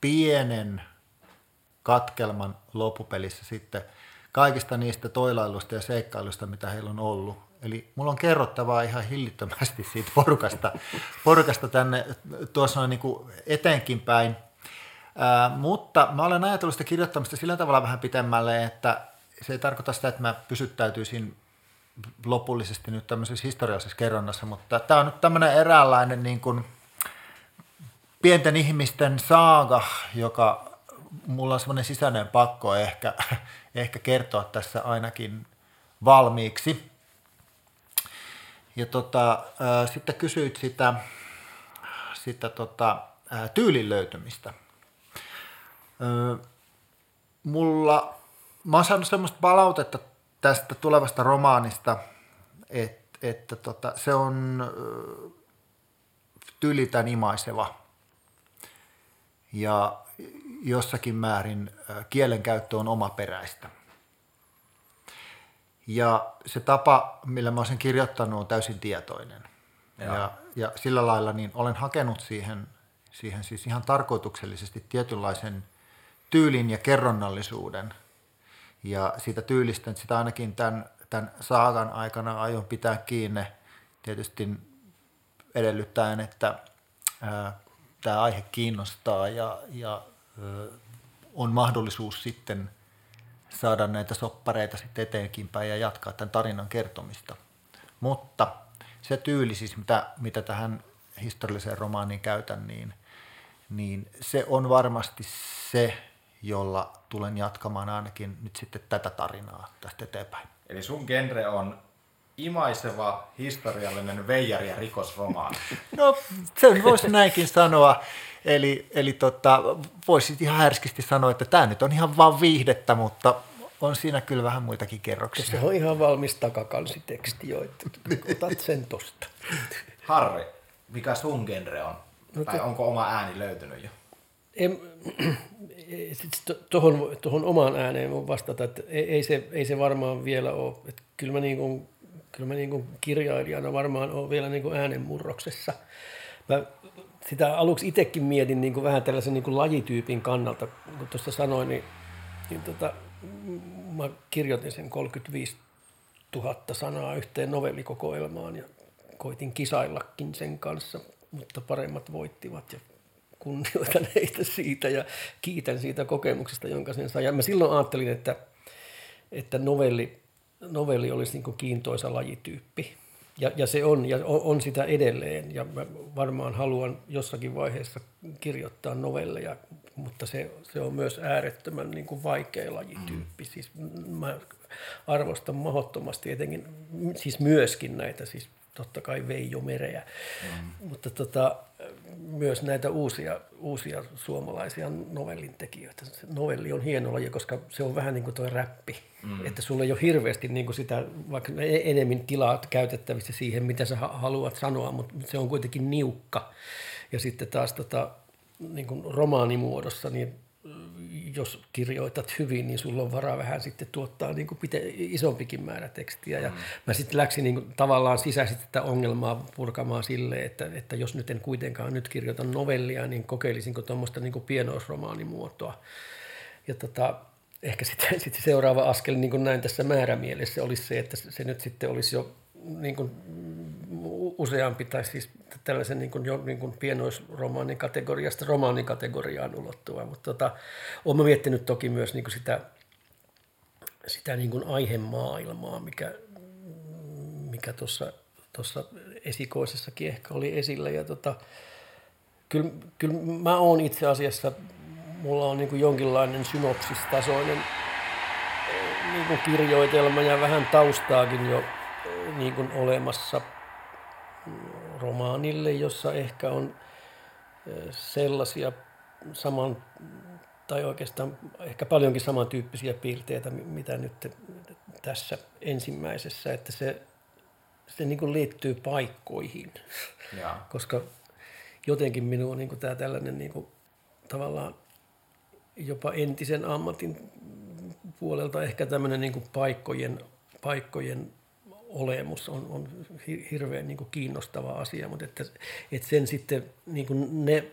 pienen katkelman loppupelissä sitten kaikista niistä toilailusta ja seikkailusta, mitä heillä on ollut. Eli mulla on kerrottavaa ihan hillittömästi siitä porukasta, porukasta tänne tuossa niin kuin eteenkin päin. Mutta mä olen ajatellut sitä kirjoittamista sillä tavalla vähän pitemmälle, että se ei tarkoita sitä, että mä pysyttäytyisin lopullisesti nyt tämmöisessä historiallisessa kerronnassa, mutta tämä on nyt tämmöinen eräänlainen niin kuin pienten ihmisten saaga, joka mulla on semmoinen sisäinen pakko ehkä, ehkä kertoa tässä ainakin valmiiksi. Ja tota, sitten kysyit sitä, sitä tota, tyylin löytymistä – mulla, mä oon saanut semmoista palautetta tästä tulevasta romaanista, että että tota, se on tylitän imaiseva ja jossakin määrin kielenkäyttö on omaperäistä. Ja se tapa, millä mä olen sen kirjoittanut, on täysin tietoinen. Ja, ja sillä lailla niin olen hakenut siihen, siihen siis ihan tarkoituksellisesti tietynlaisen tyylin ja kerronnallisuuden. Ja siitä tyylistä, että sitä ainakin tämän, tämän saagan aikana aion pitää kiinni tietysti edellyttäen, että ää, tämä aihe kiinnostaa ja, ja ää, on mahdollisuus sitten saada näitä soppareita sitten eteenkin päin ja jatkaa tämän tarinan kertomista. Mutta se tyyli siis, mitä, mitä tähän historialliseen romaaniin käytän, niin, niin se on varmasti se, jolla tulen jatkamaan ainakin nyt sitten tätä tarinaa tästä eteenpäin. Eli sun genre on imaiseva, historiallinen veijari- ja rikosromaani. No, sen voisi näinkin sanoa. Eli, eli tota, voisi ihan härskisti sanoa, että tämä nyt on ihan vaan viihdettä, mutta on siinä kyllä vähän muitakin kerroksia. Se on ihan valmis takakansiteksti jo, että otat sen tosta. Harri, mikä sun genre on? Tai onko oma ääni löytynyt jo? En, tuohon, tuohon omaan ääneen voin vastata, että ei, ei, se, ei se varmaan vielä ole. Että kyllä mä, niin kuin, kyllä mä niin kuin kirjailijana varmaan olen vielä niin kuin äänenmurroksessa. Mä sitä aluksi itsekin mietin niin kuin vähän tällaisen niin kuin lajityypin kannalta. Kun tuossa sanoin, niin, niin tota, mä kirjoitin sen 35 000 sanaa yhteen novellikokoelmaan ja koitin kisaillakin sen kanssa, mutta paremmat voittivat ja kunnioitan heitä siitä ja kiitän siitä kokemuksesta, jonka sen sai. Ja mä silloin ajattelin, että, että novelli, novelli olisi niin kuin kiintoisa lajityyppi. Ja, ja se on, ja on, on sitä edelleen. Ja mä varmaan haluan jossakin vaiheessa kirjoittaa novelleja, mutta se, se on myös äärettömän niin kuin vaikea lajityyppi. Mm. Siis mä arvostan mahdottomasti etenkin, siis myöskin näitä, siis totta kai Veijo Mereä, mm. mutta tota, myös näitä uusia, uusia suomalaisia novellin tekijöitä. Se novelli on hieno laji, koska se on vähän niin kuin tuo räppi. Mm. Että sulla ei ole hirveästi niin kuin sitä, vaikka e- enemmän tilaa käytettävissä siihen, mitä sä haluat sanoa, mutta se on kuitenkin niukka. Ja sitten taas tota, niin kuin romaanimuodossa, niin jos kirjoitat hyvin, niin sulla on varaa vähän sitten tuottaa niin kuin pite, isompikin määrä tekstiä. Ja mm. mä sitten läksin niin kuin, tavallaan sisäisesti tätä ongelmaa purkamaan sille, että, että jos nyt en kuitenkaan nyt kirjoita novellia, niin kokeilisinko tuommoista niin pienoisromaanimuotoa. Ja tota, ehkä sitten sit seuraava askel niin kuin näin tässä määrämielessä olisi se, että se nyt sitten olisi jo niin kuin useampi, tai siis tällaisen niin kuin, jo niin kuin pienoisromaanin kategoriasta romaanikategoriaan ulottuva. Mutta tota, olen miettinyt toki myös niin kuin sitä, sitä niin kuin aihemaailmaa, mikä, mikä tuossa tuossa esikoisessakin ehkä oli esillä. Ja tota, kyllä, kyllä mä oon itse asiassa, mulla on niin kuin jonkinlainen synopsistasoinen niin kuin kirjoitelma ja vähän taustaakin jo niin kuin olemassa romaanille, jossa ehkä on sellaisia saman, tai oikeastaan ehkä paljonkin samantyyppisiä piirteitä, mitä nyt tässä ensimmäisessä, että se, se niin kuin liittyy paikkoihin, ja. koska jotenkin minua niin kuin tämä tällainen niin kuin, tavallaan jopa entisen ammatin puolelta ehkä tämmöinen niin kuin paikkojen, paikkojen olemus on, on hirveän niin kuin kiinnostava asia, mutta että, että sen sitten niin kuin ne,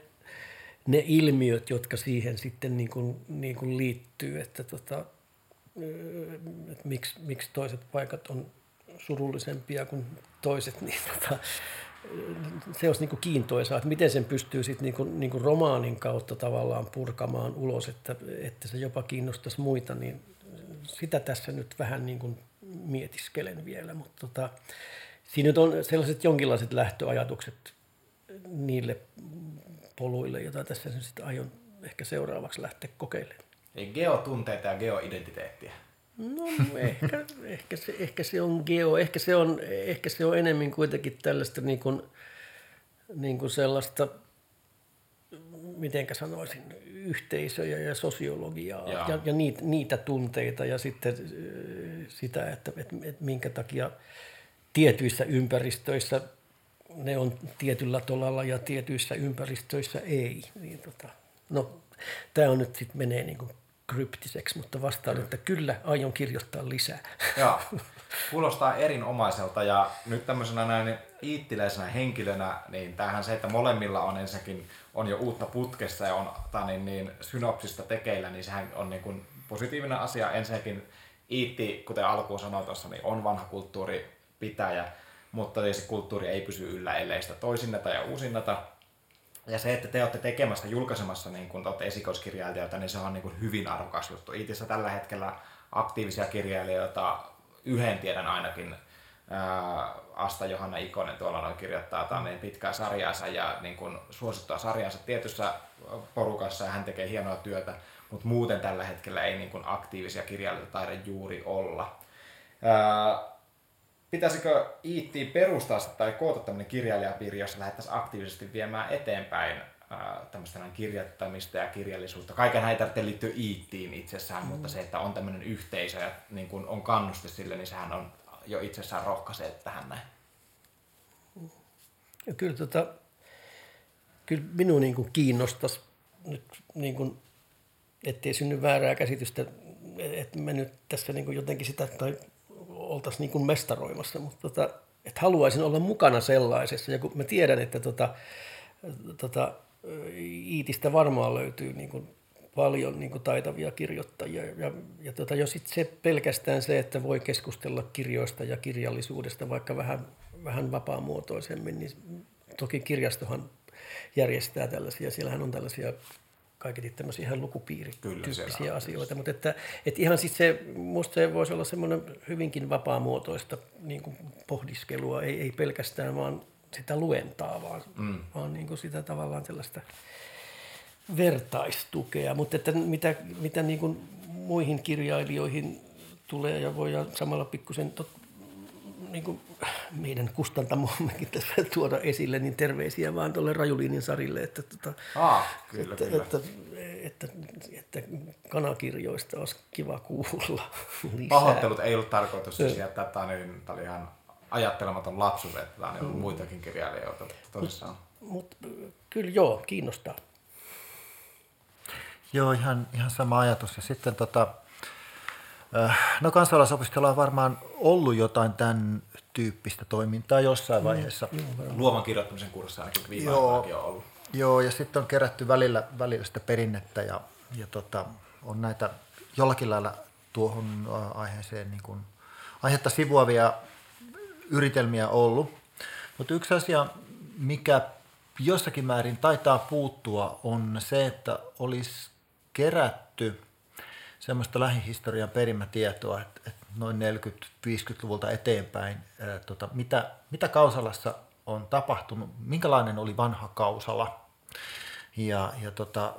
ne ilmiöt, jotka siihen sitten niin kuin, niin kuin liittyy, että, tota, että miksi, miksi toiset paikat on surullisempia kuin toiset, niin tota, se olisi niin kiintoisaa, että miten sen pystyy sitten niin kuin, niin kuin romaanin kautta tavallaan purkamaan ulos, että, että se jopa kiinnostaisi muita, niin sitä tässä nyt vähän niin kuin mietiskelen vielä, mutta tota, siinä nyt on sellaiset jonkinlaiset lähtöajatukset niille poluille, joita tässä nyt sitten aion ehkä seuraavaksi lähteä kokeilemaan. Ei geotunteita ja geoidentiteettiä. No ehkä, ehkä, se, ehkä se on geo, ehkä se on, ehkä se on enemmän kuitenkin tällaista niin kuin, niin kuin sellaista, mitenkä sanoisin, yhteisöjä ja sosiologiaa ja, ja, ja niitä, niitä tunteita ja sitten sitä, että, että, että minkä takia tietyissä ympäristöissä ne on tietyllä tolalla ja tietyissä ympäristöissä ei. Niin tota, no, tämä on nyt sitten menee niin kuin kryptiseksi, mutta vastaan, että kyllä aion kirjoittaa lisää. Joo, kuulostaa erinomaiselta ja nyt tämmöisenä näin iittiläisenä henkilönä, niin tämähän se, että molemmilla on ensinnäkin on jo uutta putkessa ja on tai niin, niin, synopsista tekeillä, niin sehän on niin kuin positiivinen asia. Ensinnäkin Iitti, kuten alkuun sanoin tuossa, niin on vanha kulttuuripitäjä, mutta tietysti kulttuuri ei pysy yllä, ellei sitä toisinneta ja uusinneta. Ja se, että te olette tekemässä, julkaisemassa, niin kun olette esikoiskirjailijoita, niin se on niin kuin hyvin arvokas juttu. Iitissä tällä hetkellä aktiivisia kirjailijoita, yhden tiedän ainakin, Asta Johanna Ikonen tuolla noin kirjoittaa tämä niin pitkää sarjaansa ja niin kuin suosittua sarjansa tietyssä porukassa ja hän tekee hienoa työtä, mutta muuten tällä hetkellä ei niin kuin aktiivisia kirjailijoita taida juuri olla. Pitäisikö Iittiin perustaa tai koota tämmöinen kirjailijapiiri, jossa lähdettäisiin aktiivisesti viemään eteenpäin tämmöistä kirjoittamista ja kirjallisuutta. Kaiken näitä tarvitse liittyä Iittiin itsessään, mm. mutta se, että on tämmöinen yhteisö ja niin kun on kannuste sille, niin sehän on jo itsessään rohkaisee tähän näin. Ja kyllä, tota, kyllä minua niin kuin kiinnostaisi nyt, niin kuin, ettei synny väärää käsitystä, että me nyt tässä niin kuin jotenkin sitä tai oltaisiin niin mestaroimassa, mutta tota, että haluaisin olla mukana sellaisessa. Ja kun mä tiedän, että tota, tota, Iitistä varmaan löytyy niin kuin paljon niin kuin taitavia kirjoittajia. Ja, ja tota, jo sit se pelkästään se, että voi keskustella kirjoista ja kirjallisuudesta vaikka vähän, vähän vapaamuotoisemmin, niin toki kirjastohan järjestää tällaisia. Siellähän on tällaisia kaiketi tämmöisiä ihan lukupiirityyppisiä asioita, mutta että, että ihan sitten se, musta se voisi olla semmoinen hyvinkin vapaamuotoista niin kuin pohdiskelua, ei, ei pelkästään vaan sitä luentaa, vaan, mm. vaan niin kuin sitä tavallaan sellaista vertaistukea, mutta että mitä, mitä niin kuin muihin kirjailijoihin tulee ja voi samalla pikkusen niin kuin meidän kustantamommekin tässä tuoda esille, niin terveisiä vaan tuolle Rajuliinin Sarille, että, tota, ah, kyllä, että, kyllä. Että, että, että, että kanakirjoista olisi kiva kuulla lisää. Pahoittelut ei ollut tarkoitus siis jättää, tämä, niin, tämä oli ihan ajattelematon lapsuus, että tämä on ollut mm. muitakin kirjailijoita tosissaan. Mutta mut, kyllä joo, kiinnostaa. Joo, ihan, ihan sama ajatus. Ja sitten tota, no kansalaisopistolla on varmaan ollut jotain tämän tyyppistä toimintaa jossain mm, vaiheessa. Mm, Luovan kirjoittamisen kurssi ainakin viime joo, on ollut. Joo, ja sitten on kerätty välillä, välillä sitä perinnettä ja, ja tota, on näitä jollakin lailla tuohon äh, aiheeseen niin kuin, aihetta sivuavia yritelmiä ollut. Mutta yksi asia, mikä jossakin määrin taitaa puuttua, on se, että olisi kerätty semmoista lähihistorian perimätietoa, että, että noin 40-50-luvulta eteenpäin, ää, tota, mitä, mitä Kausalassa on tapahtunut, minkälainen oli vanha Kausala. Ja, ja tota,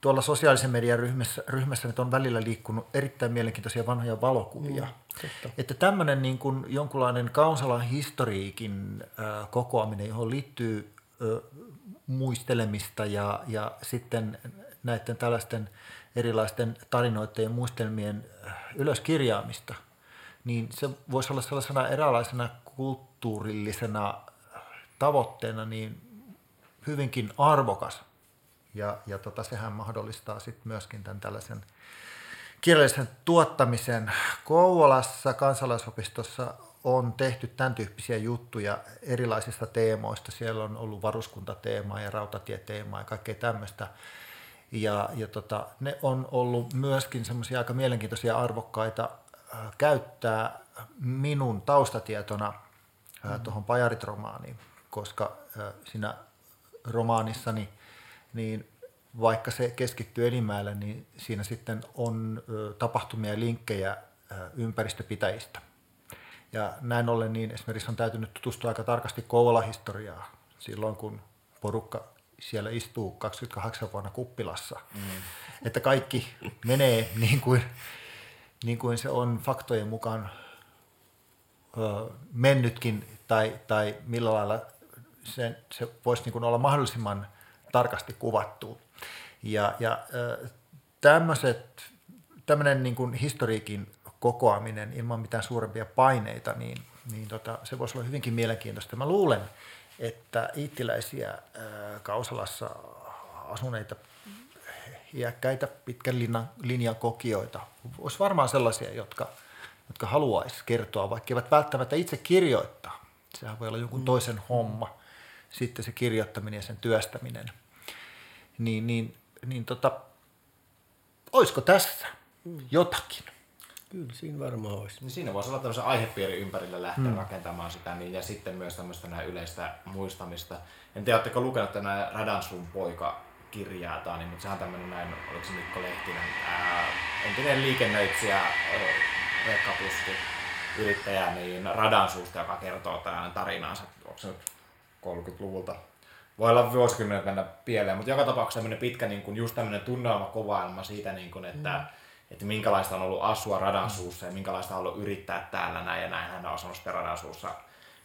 tuolla sosiaalisen median ryhmässä, ryhmässä nyt on välillä liikkunut erittäin mielenkiintoisia vanhoja valokuvia. Mm, että tämmöinen niin kuin jonkunlainen Kausalan historiikin äh, kokoaminen, johon liittyy äh, muistelemista ja, ja sitten näiden tällaisten erilaisten tarinoiden ja muistelmien äh, ylöskirjaamista, niin se voisi olla sellaisena eräänlaisena kulttuurillisena tavoitteena niin hyvinkin arvokas. Ja, ja tota, sehän mahdollistaa sitten myöskin tämän tällaisen kirjallisen tuottamisen. Kouvolassa kansalaisopistossa on tehty tämän tyyppisiä juttuja erilaisista teemoista. Siellä on ollut varuskuntateemaa ja rautatieteemaa ja kaikkea tämmöistä. Ja, ja tota, ne on ollut myöskin semmoisia aika mielenkiintoisia arvokkaita äh, käyttää minun taustatietona äh, mm. tuohon Pajarit-romaaniin, koska äh, siinä romaanissani niin vaikka se keskittyy Elimäelle, niin siinä sitten on ö, tapahtumia ja linkkejä ö, ympäristöpitäjistä. Ja näin ollen niin esimerkiksi on täytynyt tutustua aika tarkasti Kouvola-historiaa silloin, kun porukka siellä istuu 28 vuonna kuppilassa. Mm. Että kaikki menee niin kuin, niin kuin se on faktojen mukaan ö, mennytkin tai, tai millä lailla se, se voisi niin kuin olla mahdollisimman tarkasti kuvattu. Ja, ja tämmöiset, tämmöinen niin kuin historiikin kokoaminen ilman mitään suurempia paineita, niin niin tota, se voisi olla hyvinkin mielenkiintoista. Mä luulen, että iittiläisiä Kausalassa asuneita iäkkäitä pitkän linjan, linjan kokijoita olisi varmaan sellaisia, jotka, jotka haluaisi kertoa, vaikka eivät välttämättä itse kirjoittaa. Sehän voi olla jonkun mm. toisen homma, sitten se kirjoittaminen ja sen työstäminen. Niin, niin, niin tota, olisiko tässä mm. jotakin? Kyllä siinä varmaan olisi. Niin siinä voisi olla tämmöisen aihepiirin ympärillä lähteä hmm. rakentamaan sitä niin, ja sitten myös tämmöistä näin yleistä muistamista. En tiedä, oletteko lukenut tänä Radansun poika kirjaa tai niin, mutta sehän on tämmöinen näin, oliko se Mikko Lehtinen, ää, entinen liikennöitsijä, rekkapusti, yrittäjä, niin Radansuusta, joka kertoo tämän tarinansa, onko se nyt 30-luvulta voi olla vuosikymmenet mennä pieleen, mutta joka tapauksessa tämmöinen pitkä niin kuin, just tämmöinen tunnelma kovailma siitä, niin kuin, että mm että minkälaista on ollut asua radansuussa ja minkälaista on ollut yrittää täällä näin ja näin hän on asunut sitten radansuussa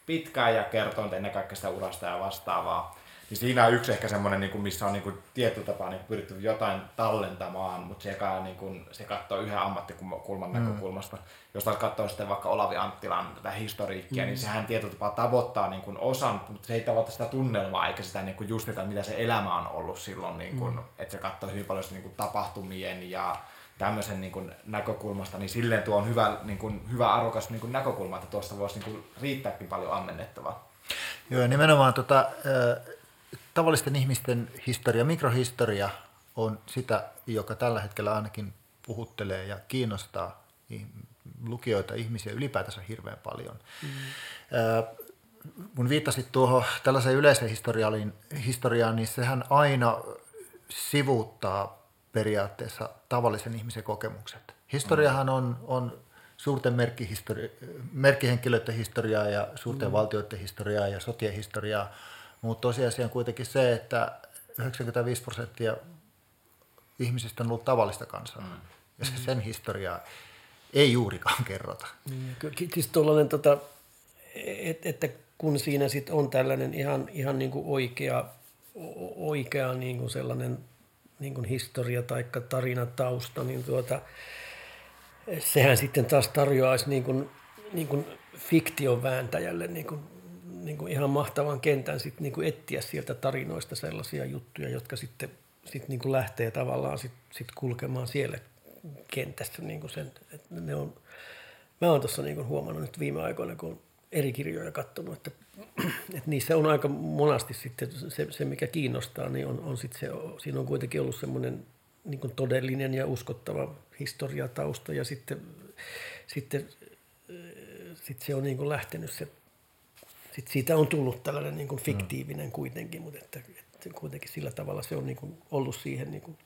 pitkään ja kertoo ennen kaikkea sitä urasta ja vastaavaa. Niin siinä on yksi ehkä semmoinen, niin missä on niin kuin, tietyllä tapaa niin pyritty jotain tallentamaan, mutta se, niin kuin, se katsoo yhden ammattikulman mm. näkökulmasta. Jos taas katsoo sitten vaikka Olavi Anttilan tätä historiikkia, niin mm. niin sehän tietyllä tapaa tavoittaa niin kuin osan, mutta se ei tavoita sitä tunnelmaa eikä sitä niin kuin just sitä, mitä se elämä on ollut silloin. Niin kuin, mm. Että se katsoo hyvin paljon niin kuin tapahtumien ja tämmöisen niin kuin näkökulmasta, niin silleen tuo on hyvä, niin kuin, hyvä arvokas niin kuin näkökulma, että tuosta voisi niin kuin riittääkin paljon ammennettavaa. Joo, ja nimenomaan tota, äh, tavallisten ihmisten historia, mikrohistoria on sitä, joka tällä hetkellä ainakin puhuttelee ja kiinnostaa lukijoita, ihmisiä ylipäätänsä hirveän paljon. Mm. Äh, kun viittasit tuohon tällaiseen yleiseen historiaan, niin sehän aina sivuuttaa periaatteessa tavallisen ihmisen kokemukset. Historiahan on, on suurten merkkihenkilöiden historiaa ja suurten mm. valtioiden historiaa ja sotien historiaa, mutta tosiasia on kuitenkin se, että 95 prosenttia ihmisistä on ollut tavallista kansaa. Mm. Ja se, sen historiaa ei juurikaan kerrota. Niin, siis tota, että kun siinä sit on tällainen ihan, ihan niin kuin oikea, oikea niin kuin sellainen niin kuin historia tai tarinatausta, niin tuota, sehän sitten taas tarjoaisi niin kuin, niin kuin fiktion vääntäjälle niin kuin, niin kuin ihan mahtavan kentän sit niin kuin etsiä sieltä tarinoista sellaisia juttuja, jotka sitten sit niin kuin lähtee tavallaan sit, sit kulkemaan siellä kentässä. Niin kuin sen, että ne on, mä oon tuossa niin huomannut nyt viime aikoina, kun eri kirjoja katsonut, että, että niissä on aika monasti sitten se, se mikä kiinnostaa, niin on, on sitten se, siinä on kuitenkin ollut semmoinen niin todellinen ja uskottava historiatausta ja sitten, sitten, sitten se on niin kuin lähtenyt se, sitten siitä on tullut tällainen niin kuin fiktiivinen kuitenkin, mutta että, että kuitenkin sillä tavalla se on niin kuin ollut siihen, niin kuin,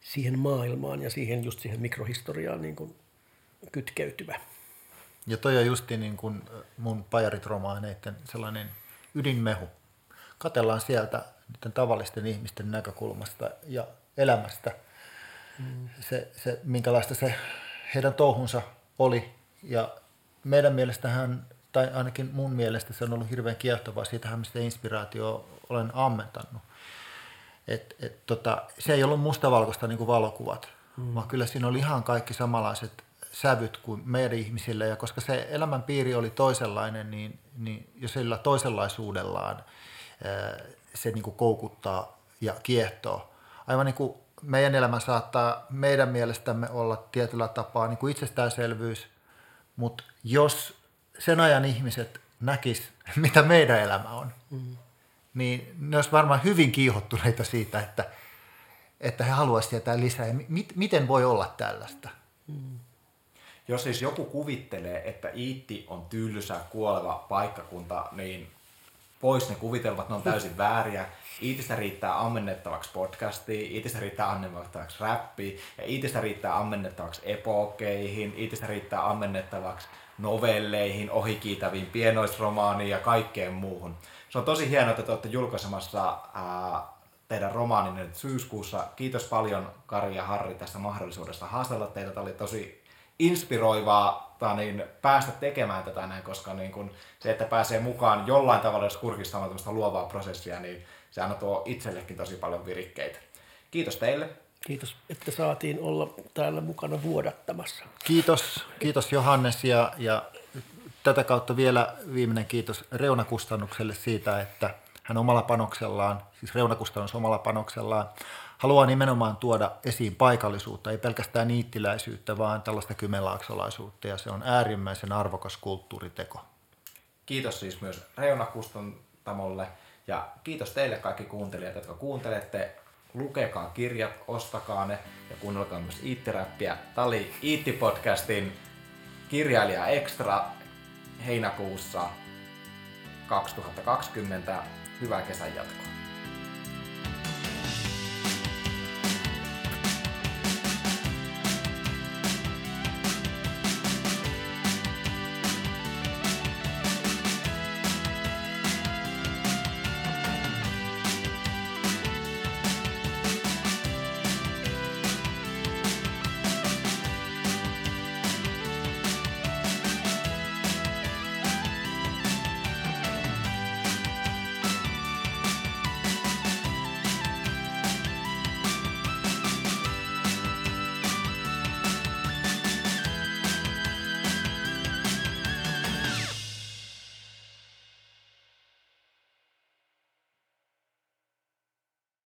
siihen maailmaan ja siihen just siihen mikrohistoriaan niin kuin kytkeytyvä. Ja toi on justi niin kuin mun pajarit-romaaneiden sellainen ydinmehu. Katellaan sieltä niiden tavallisten ihmisten näkökulmasta ja elämästä mm. se, se, minkälaista se heidän touhunsa oli. Ja meidän mielestähän, tai ainakin mun mielestä se on ollut hirveän kiehtovaa, siitähän mistä inspiraatio olen ammentanut. Et, et, tota, se ei ollut mustavalkoista niin kuin valokuvat, mm. vaan kyllä siinä oli ihan kaikki samanlaiset sävyt kuin meidän ihmisille, ja koska se elämänpiiri oli toisenlainen, niin, niin jo sillä toisenlaisuudellaan se niin kuin koukuttaa ja kiehtoo. Aivan niin kuin meidän elämä saattaa meidän mielestämme olla tietyllä tapaa niin kuin itsestäänselvyys, mutta jos sen ajan ihmiset näkis, mitä meidän elämä on, mm. niin ne olisi varmaan hyvin kiihottuneita siitä, että, että he haluaisivat tietää lisää. Ja miten voi olla tällaista? Mm. Jos siis joku kuvittelee, että Iitti on tylsä, kuoleva paikkakunta, niin pois ne kuvitelmat, ne on täysin vääriä. Iitistä riittää ammennettavaksi podcastiin, Iitistä riittää ammennettavaksi räppiin, ja Iitistä riittää ammennettavaksi epokeihin, Iitistä riittää ammennettavaksi novelleihin, ohikiitäviin pienoisromaaniin ja kaikkeen muuhun. Se on tosi hienoa, että te olette julkaisemassa ää, teidän romaanin nyt syyskuussa. Kiitos paljon Kari ja Harri tästä mahdollisuudesta haastella teitä. Tämä oli tosi inspiroivaa tai niin, päästä tekemään tätä näin, koska niin kun, se, että pääsee mukaan jollain tavalla, jos kurkistamaan tämmöistä luovaa prosessia, niin se aina tuo itsellekin tosi paljon virikkeitä. Kiitos teille. Kiitos, että saatiin olla täällä mukana vuodattamassa. Kiitos, kiitos Johannes ja, ja tätä kautta vielä viimeinen kiitos Reunakustannukselle siitä, että hän omalla panoksellaan, siis Reunakustannus omalla panoksellaan, haluaa nimenomaan tuoda esiin paikallisuutta, ei pelkästään niittiläisyyttä, vaan tällaista kymenlaaksolaisuutta, ja se on äärimmäisen arvokas kulttuuriteko. Kiitos siis myös Reunakustantamolle, ja kiitos teille kaikki kuuntelijat, jotka kuuntelette. Lukekaa kirjat, ostakaa ne ja kuunnelkaa myös Iittiräppiä. Tämä oli Iitti-podcastin kirjailija Extra heinäkuussa 2020. Hyvää kesän jatkoa.